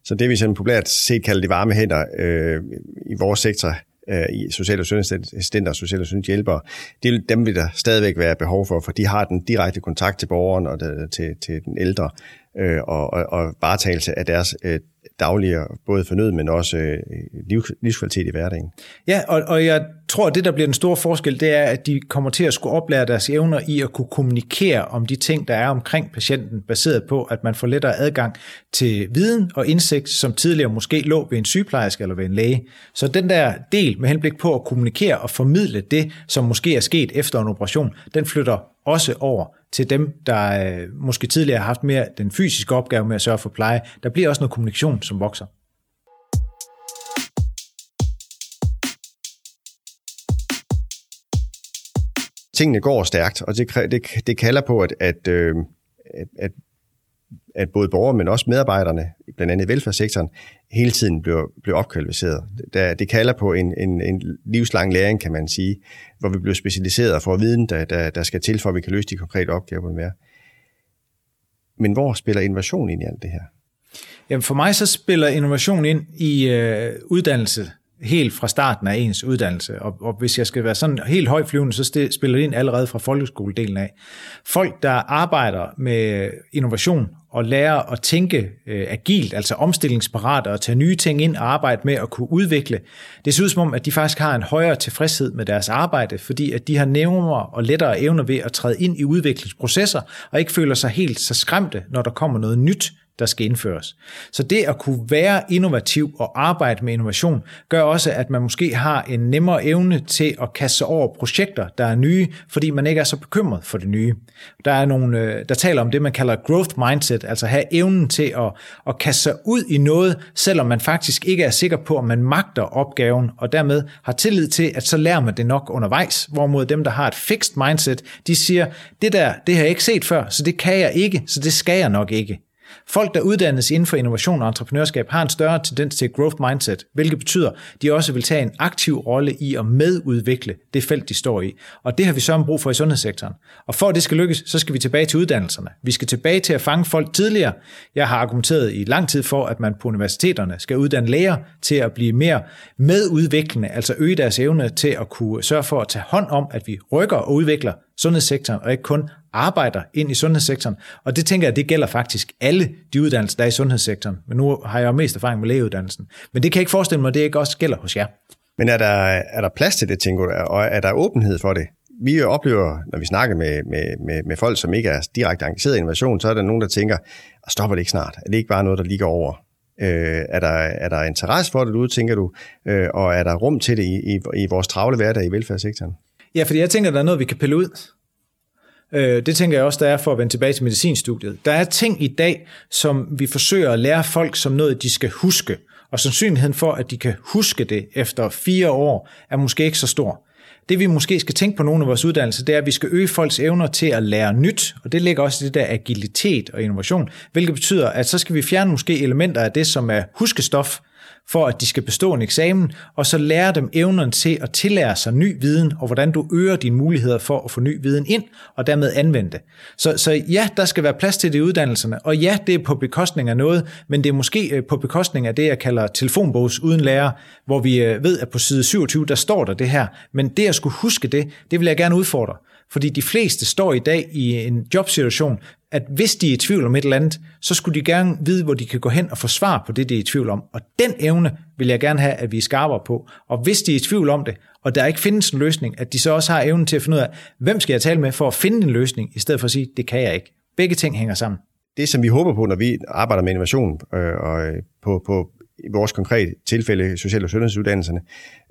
Så det vi sådan populært set kalder de varme hænder øh, i vores sektor, øh, i sociale og sundhedsassistenter og sociale og sundhedshjælpere, det, dem vil der stadigvæk være behov for, for de har den direkte kontakt til borgeren og til, til den ældre, øh, og, og, og varetagelse af deres øh, daglige, både fornød, men også øh, liv, livskvalitet i hverdagen. Ja, og, og jeg tror, at det, der bliver den store forskel, det er, at de kommer til at skulle oplære deres evner i at kunne kommunikere om de ting, der er omkring patienten, baseret på, at man får lettere adgang til viden og indsigt, som tidligere måske lå ved en sygeplejerske eller ved en læge. Så den der del med henblik på at kommunikere og formidle det, som måske er sket efter en operation, den flytter også over til dem, der øh, måske tidligere har haft mere den fysiske opgave med at sørge for pleje. Der bliver også noget kommunikation, som vokser. Tingene går stærkt, og det, det, det kalder på, at, at, øh, at, at at både borgere, men også medarbejderne, blandt andet i velfærdssektoren, hele tiden bliver, bliver opkvalificeret. Det, det kalder på en, en, en livslang læring, kan man sige, hvor vi bliver specialiseret og får viden, der, der, der skal til, for at vi kan løse de konkrete opgaver mere. Men hvor spiller innovation ind i alt det her? Jamen for mig så spiller innovation ind i øh, uddannelse helt fra starten af ens uddannelse. Og, og hvis jeg skal være sådan helt højflyvende, så spiller det ind allerede fra folkeskoledelen af. Folk, der arbejder med innovation og lærer at tænke øh, agilt, altså omstillingsparat og tage nye ting ind og arbejde med at kunne udvikle, det ser ud som om, at de faktisk har en højere tilfredshed med deres arbejde, fordi at de har nemmere og lettere evner ved at træde ind i udviklingsprocesser og ikke føler sig helt så skræmte, når der kommer noget nyt der skal indføres. Så det at kunne være innovativ og arbejde med innovation, gør også, at man måske har en nemmere evne til at kaste sig over projekter, der er nye, fordi man ikke er så bekymret for det nye. Der er nogle, øh, der taler om det, man kalder growth mindset, altså have evnen til at, at kaste sig ud i noget, selvom man faktisk ikke er sikker på, at man magter opgaven, og dermed har tillid til, at så lærer man det nok undervejs, hvorimod dem, der har et fixed mindset, de siger, det der, det har jeg ikke set før, så det kan jeg ikke, så det skal jeg nok ikke. Folk, der uddannes inden for innovation og entreprenørskab, har en større tendens til growth mindset, hvilket betyder, at de også vil tage en aktiv rolle i at medudvikle det felt, de står i. Og det har vi så brug for i sundhedssektoren. Og for at det skal lykkes, så skal vi tilbage til uddannelserne. Vi skal tilbage til at fange folk tidligere. Jeg har argumenteret i lang tid for, at man på universiteterne skal uddanne læger til at blive mere medudviklende, altså øge deres evne til at kunne sørge for at tage hånd om, at vi rykker og udvikler sundhedssektoren, og ikke kun arbejder ind i sundhedssektoren. Og det tænker jeg, det gælder faktisk alle de uddannelser, der er i sundhedssektoren. Men nu har jeg jo mest erfaring med lægeuddannelsen. Men det kan jeg ikke forestille mig, at det ikke også gælder hos jer. Men er der, er der plads til det, tænker du, og er der åbenhed for det? Vi oplever, når vi snakker med, med, med, med folk, som ikke er direkte engageret i innovation, så er der nogen, der tænker, stopper det ikke snart? Er det ikke bare noget, der ligger over? Øh, er, der, er der interesse for det derude, tænker du? Øh, og er der rum til det i, i, i vores travle hverdag i velfærdssektoren? Ja, fordi jeg tænker, der er noget, vi kan pille ud. Øh, det tænker jeg også, der er for at vende tilbage til medicinstudiet. Der er ting i dag, som vi forsøger at lære folk som noget, de skal huske. Og sandsynligheden for, at de kan huske det efter fire år, er måske ikke så stor. Det vi måske skal tænke på nogle af vores uddannelser, det er, at vi skal øge folks evner til at lære nyt, og det ligger også i det der agilitet og innovation, hvilket betyder, at så skal vi fjerne måske elementer af det, som er huskestof, for at de skal bestå en eksamen, og så lære dem evnen til at tillære sig ny viden, og hvordan du øger dine muligheder for at få ny viden ind, og dermed anvende det. Så, så ja, der skal være plads til det i uddannelserne, og ja, det er på bekostning af noget, men det er måske øh, på bekostning af det, jeg kalder telefonbogs uden lærer, hvor vi øh, ved, at på side 27, der står der det her, men det at skulle huske det, det vil jeg gerne udfordre. Fordi de fleste står i dag i en jobsituation, at hvis de er i tvivl om et eller andet, så skulle de gerne vide, hvor de kan gå hen og få svar på det, de er i tvivl om. Og den evne vil jeg gerne have, at vi er skarpere på. Og hvis de er i tvivl om det, og der ikke findes en løsning, at de så også har evnen til at finde ud af, hvem skal jeg tale med for at finde en løsning, i stedet for at sige, det kan jeg ikke. Begge ting hænger sammen. Det, som vi håber på, når vi arbejder med innovation øh, og øh, på, på i vores konkrete tilfælde social- og sundhedsuddannelserne.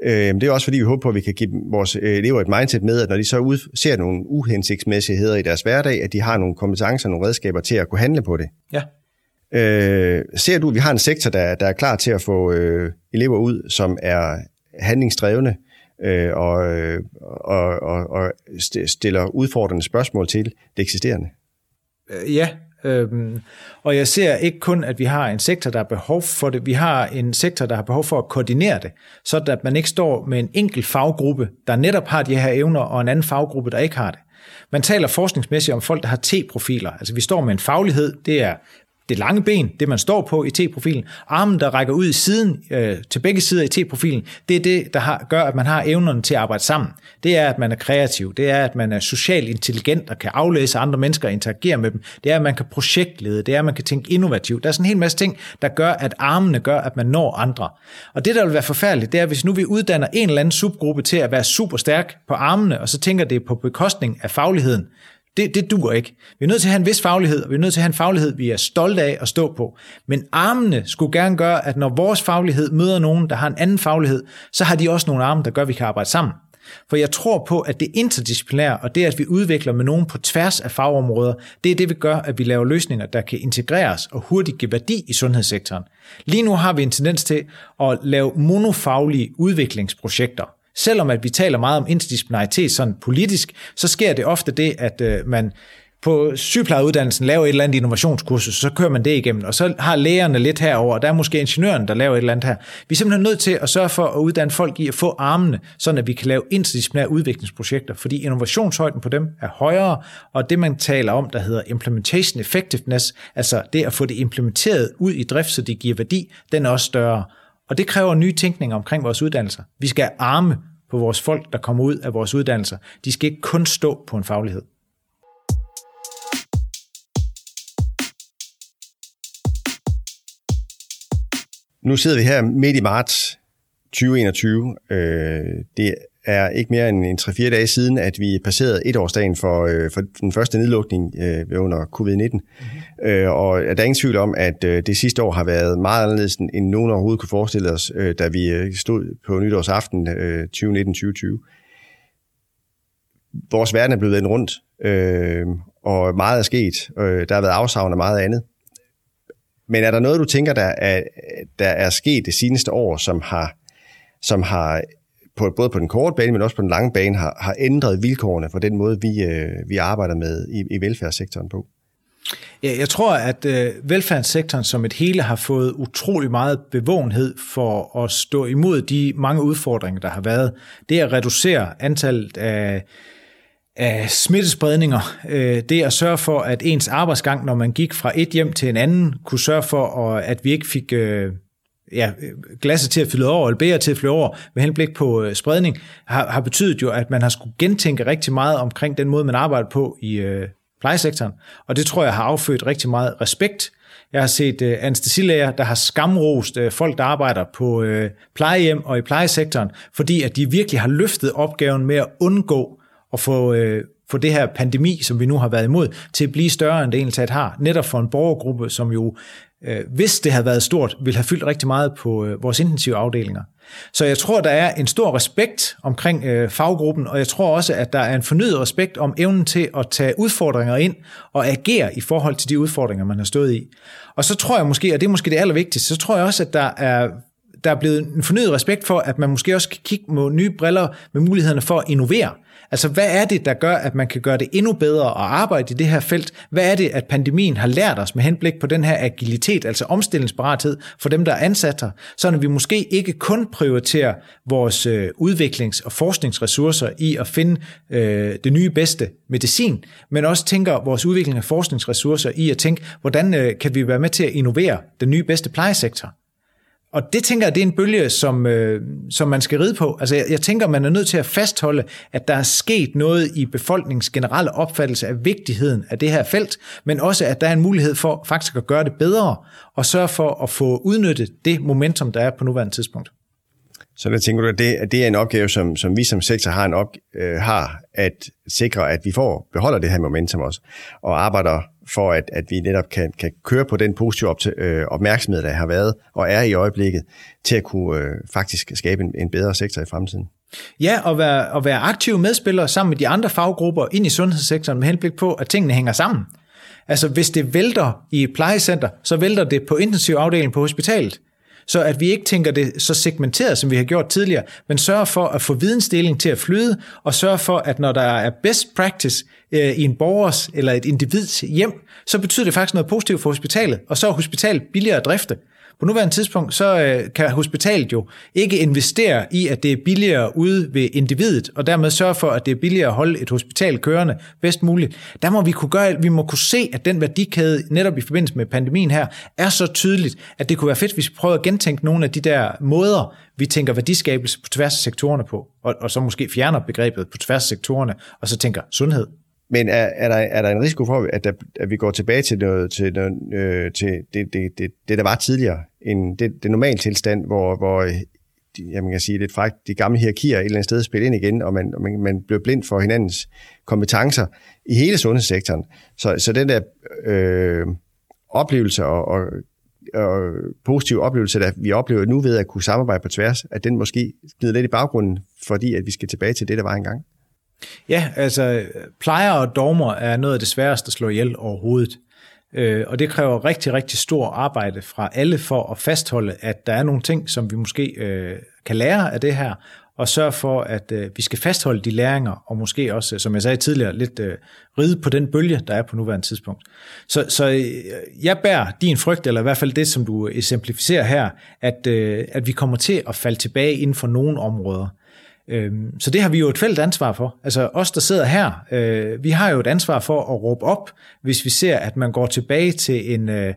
Øh, det er også fordi, vi håber på, at vi kan give vores elever et mindset med, at når de så ud, ser nogle uhensigtsmæssigheder i deres hverdag, at de har nogle kompetencer, nogle redskaber til at kunne handle på det. Ja. Øh, ser du, at vi har en sektor, der, der er klar til at få øh, elever ud, som er handlingsdrevne øh, og, øh, og, og, og stiller udfordrende spørgsmål til det eksisterende? Øh, ja, Øhm, og jeg ser ikke kun, at vi har en sektor, der har behov for det, vi har en sektor, der har behov for at koordinere det, så at man ikke står med en enkelt faggruppe, der netop har de her evner, og en anden faggruppe, der ikke har det. Man taler forskningsmæssigt om folk, der har T-profiler. Altså vi står med en faglighed, det er det lange ben, det man står på i T-profilen, armen, der rækker ud i siden, øh, til begge sider i T-profilen, det er det, der har, gør, at man har evnerne til at arbejde sammen. Det er, at man er kreativ. Det er, at man er socialt intelligent og kan aflæse andre mennesker og interagere med dem. Det er, at man kan projektlede. Det er, at man kan tænke innovativt. Der er sådan en hel masse ting, der gør, at armene gør, at man når andre. Og det, der vil være forfærdeligt, det er, hvis nu vi uddanner en eller anden subgruppe til at være super stærk på armene, og så tænker det på bekostning af fagligheden, det, det duer ikke. Vi er nødt til at have en vis faglighed, og vi er nødt til at have en faglighed, vi er stolte af at stå på. Men armene skulle gerne gøre, at når vores faglighed møder nogen, der har en anden faglighed, så har de også nogle arme, der gør, at vi kan arbejde sammen. For jeg tror på, at det interdisciplinære, og det, at vi udvikler med nogen på tværs af fagområder, det er det, vi gør, at vi laver løsninger, der kan integreres og hurtigt give værdi i sundhedssektoren. Lige nu har vi en tendens til at lave monofaglige udviklingsprojekter. Selvom at vi taler meget om interdisciplinaritet sådan politisk, så sker det ofte det, at øh, man på sygeplejeuddannelsen laver et eller andet innovationskursus, så kører man det igennem, og så har lægerne lidt herover, og der er måske ingeniøren, der laver et eller andet her. Vi er simpelthen nødt til at sørge for at uddanne folk i at få armene, sådan at vi kan lave interdisciplinære udviklingsprojekter, fordi innovationshøjden på dem er højere, og det man taler om, der hedder implementation effectiveness, altså det at få det implementeret ud i drift, så det giver værdi, den er også større. Og det kræver ny tænkning omkring vores uddannelser. Vi skal arme på vores folk, der kommer ud af vores uddannelser. De skal ikke kun stå på en faglighed. Nu sidder vi her midt i marts 2021. Øh, det er ikke mere end en 3-4 dage siden, at vi passerede etårsdagen for, øh, for den første nedlukning øh, under covid-19. Mm-hmm. Øh, og der er ingen tvivl om, at øh, det sidste år har været meget anderledes, end nogen overhovedet kunne forestille os, øh, da vi øh, stod på nytårsaften øh, 2019-2020. Vores verden er blevet vendt rundt, øh, og meget er sket. Øh, der har været afsavn af meget andet. Men er der noget, du tænker, der er, der er sket det seneste år, som har, som har på, både på den korte bane, men også på den lange bane, har, har ændret vilkårene for den måde, vi, øh, vi arbejder med i, i velfærdssektoren på? Ja, jeg tror, at øh, velfærdssektoren som et hele har fået utrolig meget bevågenhed for at stå imod de mange udfordringer, der har været. Det at reducere antallet af af smittespredninger. Øh, det at sørge for, at ens arbejdsgang, når man gik fra et hjem til en anden, kunne sørge for, at vi ikke fik øh, ja, glasset til at fylde over, eller bære til at fylde over, med henblik på øh, spredning, har, har betydet jo, at man har skulle gentænke rigtig meget omkring den måde, man arbejder på i øh, plejesektoren. Og det tror jeg har affødt rigtig meget respekt. Jeg har set øh, anestesilæger, der har skamrost øh, folk, der arbejder på øh, plejehjem og i plejesektoren, fordi at de virkelig har løftet opgaven med at undgå at få, øh, få det her pandemi, som vi nu har været imod, til at blive større, end det egentlig har. Netop for en borgergruppe, som jo øh, hvis det havde været stort, ville have fyldt rigtig meget på øh, vores intensive afdelinger. Så jeg tror, der er en stor respekt omkring øh, faggruppen, og jeg tror også, at der er en fornyet respekt om evnen til at tage udfordringer ind og agere i forhold til de udfordringer, man har stået i. Og så tror jeg måske, og det er måske det allervigtigste, så tror jeg også, at der er der er blevet en fornyet respekt for, at man måske også kan kigge med nye briller med mulighederne for at innovere. Altså, hvad er det, der gør, at man kan gøre det endnu bedre at arbejde i det her felt? Hvad er det, at pandemien har lært os med henblik på den her agilitet, altså omstillingsparathed for dem, der er ansat her, så vi måske ikke kun prioriterer vores øh, udviklings- og forskningsressourcer i at finde øh, det nye bedste medicin, men også tænker vores udvikling af forskningsressourcer i at tænke, hvordan øh, kan vi være med til at innovere den nye bedste plejesektor? Og det tænker jeg, det er en bølge, som, øh, som man skal ride på. Altså jeg, jeg tænker, man er nødt til at fastholde, at der er sket noget i befolkningens generelle opfattelse af vigtigheden af det her felt, men også, at der er en mulighed for faktisk at gøre det bedre, og sørge for at få udnyttet det momentum, der er på nuværende tidspunkt. Så der tænker du, at det, at det er en opgave, som, som vi som sektor har, en op, øh, har at sikre, at vi får beholder det her momentum også, og arbejder for at, at vi netop kan, kan køre på den positive op til, øh, opmærksomhed, der har været og er i øjeblikket, til at kunne øh, faktisk skabe en, en bedre sektor i fremtiden. Ja, og være, og være aktive medspillere sammen med de andre faggrupper ind i sundhedssektoren med henblik på, at tingene hænger sammen. Altså, hvis det vælter i et plejecenter, så vælter det på intensivafdelingen på hospitalet. Så at vi ikke tænker det så segmenteret, som vi har gjort tidligere, men sørger for at få vidensdeling til at flyde, og sørge for, at når der er best practice øh, i en borgers eller et individs hjem, så betyder det faktisk noget positivt for hospitalet, og så er hospitalet billigere at drifte. På nuværende tidspunkt, så øh, kan hospitalet jo ikke investere i, at det er billigere ude ved individet, og dermed sørge for, at det er billigere at holde et hospital kørende bedst muligt. Der må vi kunne gøre, vi må kunne se, at den værdikæde netop i forbindelse med pandemien her, er så tydeligt, at det kunne være fedt, hvis vi prøvede at gentænke nogle af de der måder, vi tænker værdiskabelse på tværs af sektorerne på, og, og så måske fjerner begrebet på tværs af sektorerne, og så tænker sundhed men er, er, der, er der en risiko for, at, der, at vi går tilbage til, noget, til, noget, øh, til det, det, det, det, der var tidligere, en, det, det normale tilstand, hvor, hvor øh, jeg kan sige lidt frækt, de gamle hierarkier et eller andet sted spiller ind igen, og man, og man, man bliver blind for hinandens kompetencer i hele sundhedssektoren. Så, så den der øh, oplevelse og, og, og positive oplevelse, der vi oplever nu ved at kunne samarbejde på tværs, at den måske glider lidt i baggrunden, fordi at vi skal tilbage til det, der var engang. Ja, altså plejer og dogmer er noget af det sværeste at slå ihjel overhovedet. Øh, og det kræver rigtig, rigtig stor arbejde fra alle for at fastholde, at der er nogle ting, som vi måske øh, kan lære af det her, og sørge for, at øh, vi skal fastholde de læringer, og måske også, øh, som jeg sagde tidligere, lidt øh, ride på den bølge, der er på nuværende tidspunkt. Så, så øh, jeg bærer din frygt, eller i hvert fald det, som du øh, eksemplificerer her, at, øh, at vi kommer til at falde tilbage inden for nogle områder. Øhm, så det har vi jo et fælles ansvar for. Altså os, der sidder her, øh, vi har jo et ansvar for at råbe op, hvis vi ser, at man går tilbage til en, øh,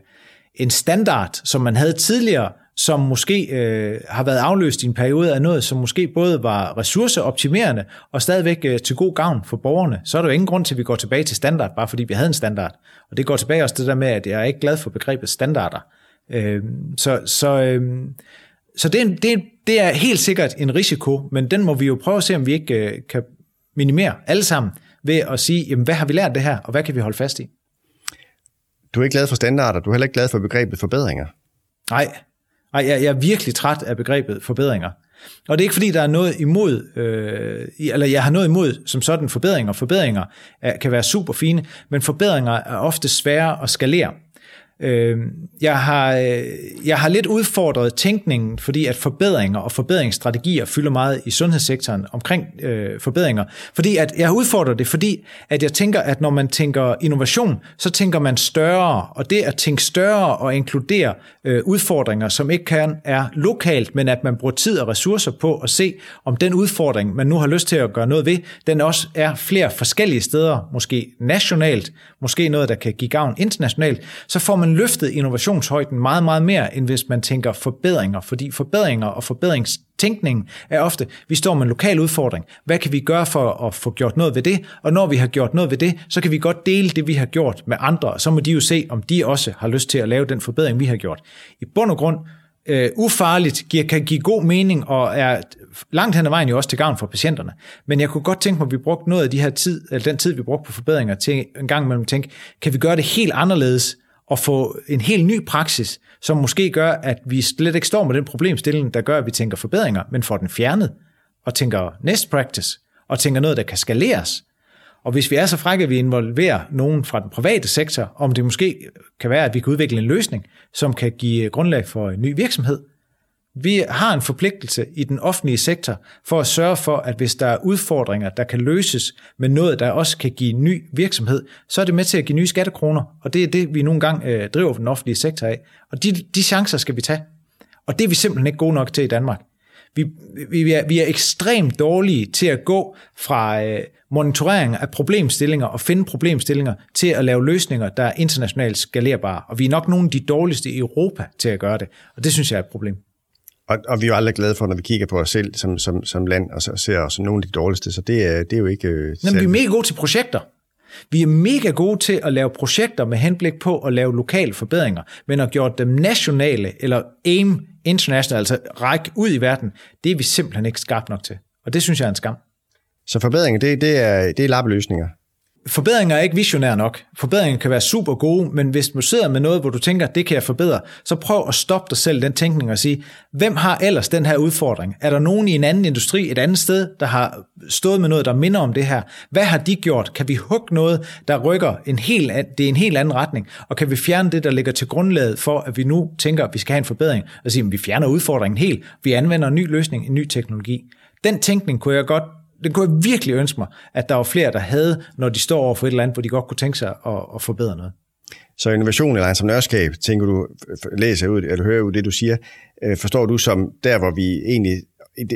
en standard, som man havde tidligere, som måske øh, har været afløst i en periode af noget, som måske både var ressourceoptimerende og stadigvæk øh, til god gavn for borgerne, så er der jo ingen grund til, at vi går tilbage til standard, bare fordi vi havde en standard. Og det går tilbage også det der med, at jeg er ikke glad for begrebet standarder. Øh, så så øh, så det er, en, det, er, det er helt sikkert en risiko, men den må vi jo prøve at se, om vi ikke øh, kan minimere alle sammen ved at sige, jamen, hvad har vi lært det her, og hvad kan vi holde fast i? Du er ikke glad for standarder, du er heller ikke glad for begrebet forbedringer. Nej, Nej jeg, jeg er virkelig træt af begrebet forbedringer. Og det er ikke fordi, der er noget imod, øh, eller jeg har noget imod som sådan forbedringer. Forbedringer er, kan være super fine, men forbedringer er ofte svære at skalere. Øh, jeg, har, øh, jeg har lidt udfordret tænkningen, fordi at forbedringer og forbedringsstrategier fylder meget i sundhedssektoren omkring øh, forbedringer. Fordi at jeg har udfordret det, fordi at jeg tænker, at når man tænker innovation, så tænker man større, og det at tænke større og inkludere øh, udfordringer, som ikke kan er lokalt, men at man bruger tid og ressourcer på at se, om den udfordring, man nu har lyst til at gøre noget ved, den også er flere forskellige steder, måske nationalt, måske noget, der kan give gavn internationalt, så får man løftet innovationshøjden meget, meget mere, end hvis man tænker forbedringer, fordi forbedringer og forbedringstænkning er ofte, vi står med en lokal udfordring. Hvad kan vi gøre for at få gjort noget ved det? Og når vi har gjort noget ved det, så kan vi godt dele det, vi har gjort med andre, så må de jo se, om de også har lyst til at lave den forbedring, vi har gjort. I bund og grund, uh, ufarligt, kan give god mening og er langt hen ad vejen jo også til gavn for patienterne. Men jeg kunne godt tænke mig, at vi brugte noget af de her tid, eller den tid, vi brugte på forbedringer, til en gang imellem tænke, kan vi gøre det helt anderledes, og få en helt ny praksis, som måske gør, at vi slet ikke står med den problemstilling, der gør, at vi tænker forbedringer, men får den fjernet, og tænker next practice, og tænker noget, der kan skaleres. Og hvis vi er så frække, at vi involverer nogen fra den private sektor, om det måske kan være, at vi kan udvikle en løsning, som kan give grundlag for en ny virksomhed, vi har en forpligtelse i den offentlige sektor for at sørge for, at hvis der er udfordringer, der kan løses med noget, der også kan give ny virksomhed, så er det med til at give nye skattekroner, og det er det, vi nogle gange øh, driver den offentlige sektor af. Og de, de chancer skal vi tage. Og det er vi simpelthen ikke gode nok til i Danmark. Vi, vi, er, vi er ekstremt dårlige til at gå fra øh, monitorering af problemstillinger og finde problemstillinger til at lave løsninger, der er internationalt skalerbare. Og vi er nok nogle af de dårligste i Europa til at gøre det. Og det synes jeg er et problem. Og, og vi er jo aldrig glade for, når vi kigger på os selv som, som, som land, og så ser os som nogle af de dårligste, så det er, det er jo ikke... Øh, Jamen, vi er mega gode til projekter. Vi er mega gode til at lave projekter med henblik på at lave lokale forbedringer, men at gøre dem nationale, eller aim international, altså række ud i verden, det er vi simpelthen ikke skarpt nok til. Og det synes jeg er en skam. Så forbedringer, det, det er, det er lappeløsninger? Forbedringer er ikke visionære nok. Forbedringer kan være super gode, men hvis du sidder med noget, hvor du tænker, det kan jeg forbedre, så prøv at stoppe dig selv den tænkning og sige, hvem har ellers den her udfordring? Er der nogen i en anden industri, et andet sted, der har stået med noget, der minder om det her? Hvad har de gjort? Kan vi hugge noget, der rykker en helt, det er en helt anden retning? Og kan vi fjerne det, der ligger til grundlaget for, at vi nu tænker, at vi skal have en forbedring? Og sige, at vi fjerner udfordringen helt. Vi anvender en ny løsning, en ny teknologi. Den tænkning kunne jeg godt det kunne jeg virkelig ønske mig, at der var flere, der havde, når de står over for et eller andet, hvor de godt kunne tænke sig at, at forbedre noget. Så innovation eller entreprenørskab, tænker du, læser ud, eller hører ud det, du siger, øh, forstår du som der, hvor vi egentlig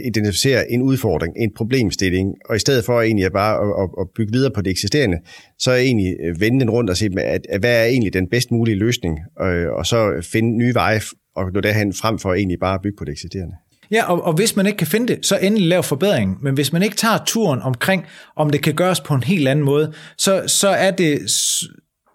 identificerer en udfordring, en problemstilling, og i stedet for egentlig bare at, at bygge videre på det eksisterende, så er egentlig øh, vende den rundt og se, at, at hvad er egentlig den bedst mulige løsning, og, og så finde nye veje og nå derhen frem for egentlig bare at bygge på det eksisterende. Ja, og, og hvis man ikke kan finde det, så endelig lav forbedring. Men hvis man ikke tager turen omkring, om det kan gøres på en helt anden måde, så, så, er, det,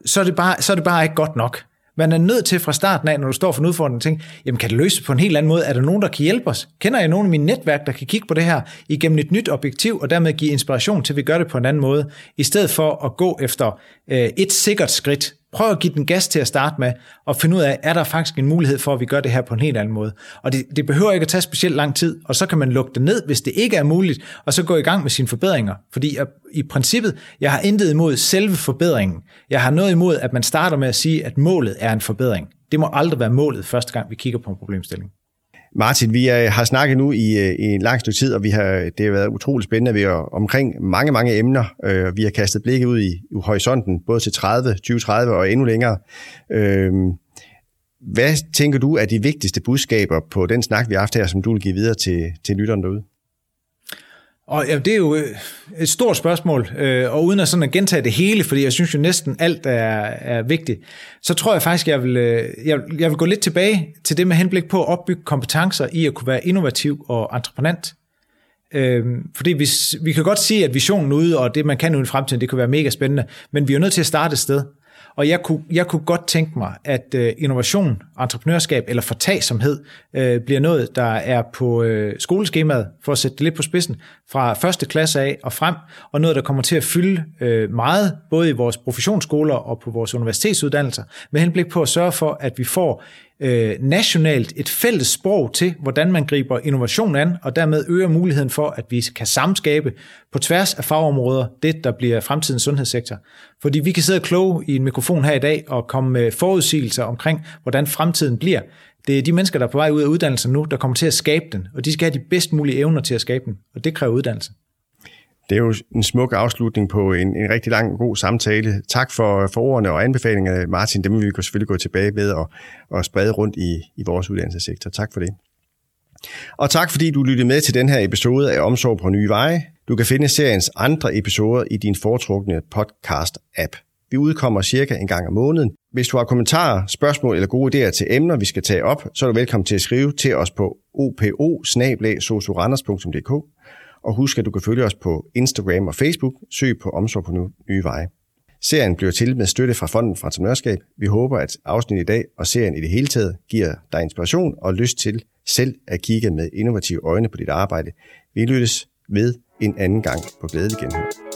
så, er, det bare, så er det bare ikke godt nok. Man er nødt til fra starten af, når du står for en udfordring, at tænke, jamen kan det løses på en helt anden måde? Er der nogen, der kan hjælpe os? Kender jeg nogen i mit netværk, der kan kigge på det her igennem et nyt objektiv, og dermed give inspiration til, at vi gør det på en anden måde, i stedet for at gå efter øh, et sikkert skridt, Prøv at give den gas til at starte med, og finde ud af, er der faktisk en mulighed for, at vi gør det her på en helt anden måde. Og det, det behøver ikke at tage specielt lang tid, og så kan man lukke det ned, hvis det ikke er muligt, og så gå i gang med sine forbedringer. Fordi jeg, i princippet, jeg har intet imod selve forbedringen. Jeg har noget imod, at man starter med at sige, at målet er en forbedring. Det må aldrig være målet første gang, vi kigger på en problemstilling. Martin, vi har snakket nu i, øh, i en lang stykke tid, og vi har, det har været utroligt spændende. Vi er omkring mange, mange emner. Øh, vi har kastet blikket ud i, i horisonten, både til 30, 2030 og endnu længere. Øh, hvad tænker du er de vigtigste budskaber på den snak, vi har haft her, som du vil give videre til, til lytterne derude? Og ja, det er jo øh, et stort spørgsmål, øh, og uden at sådan at gentage det hele, fordi jeg synes jo næsten alt er, er vigtigt, så tror jeg faktisk, jeg vil, øh, jeg, jeg vil gå lidt tilbage til det med henblik på at opbygge kompetencer i at kunne være innovativ og entreprenant. Øhm, fordi hvis, vi kan godt sige, at visionen ude, og det man kan ude i fremtiden, det kan være mega spændende, men vi er nødt til at starte et sted. Og jeg kunne, jeg kunne godt tænke mig, at øh, innovation, entreprenørskab eller fortagsomhed øh, bliver noget, der er på øh, skoleskemaet, for at sætte det lidt på spidsen, fra første klasse af og frem, og noget, der kommer til at fylde øh, meget, både i vores professionsskoler og på vores universitetsuddannelser, med henblik på at sørge for, at vi får øh, nationalt et fælles sprog til, hvordan man griber innovation an, og dermed øger muligheden for, at vi kan samskabe på tværs af fagområder det, der bliver fremtidens sundhedssektor. Fordi vi kan sidde kloge i en mikrofon her i dag og komme med forudsigelser omkring, hvordan fremtiden bliver. Det er de mennesker, der er på vej ud af uddannelsen nu, der kommer til at skabe den, og de skal have de bedst mulige evner til at skabe den, og det kræver uddannelse. Det er jo en smuk afslutning på en, en rigtig lang god samtale. Tak for, for ordene og anbefalingerne, Martin. Dem vil vi selvfølgelig gå tilbage med og, og sprede rundt i, i vores uddannelsessektor. Tak for det. Og tak fordi du lyttede med til den her episode af Omsorg på Nye Veje. Du kan finde seriens andre episoder i din foretrukne podcast-app. Vi udkommer cirka en gang om måneden. Hvis du har kommentarer, spørgsmål eller gode idéer til emner, vi skal tage op, så er du velkommen til at skrive til os på opo og husk, at du kan følge os på Instagram og Facebook. Søg på Omsorg på Nye Veje. Serien bliver til med støtte fra Fonden for Entreprenørskab. Vi håber, at afsnittet i dag og serien i det hele taget giver dig inspiration og lyst til selv at kigge med innovative øjne på dit arbejde. Vi lyttes ved en anden gang på glædelig genhør.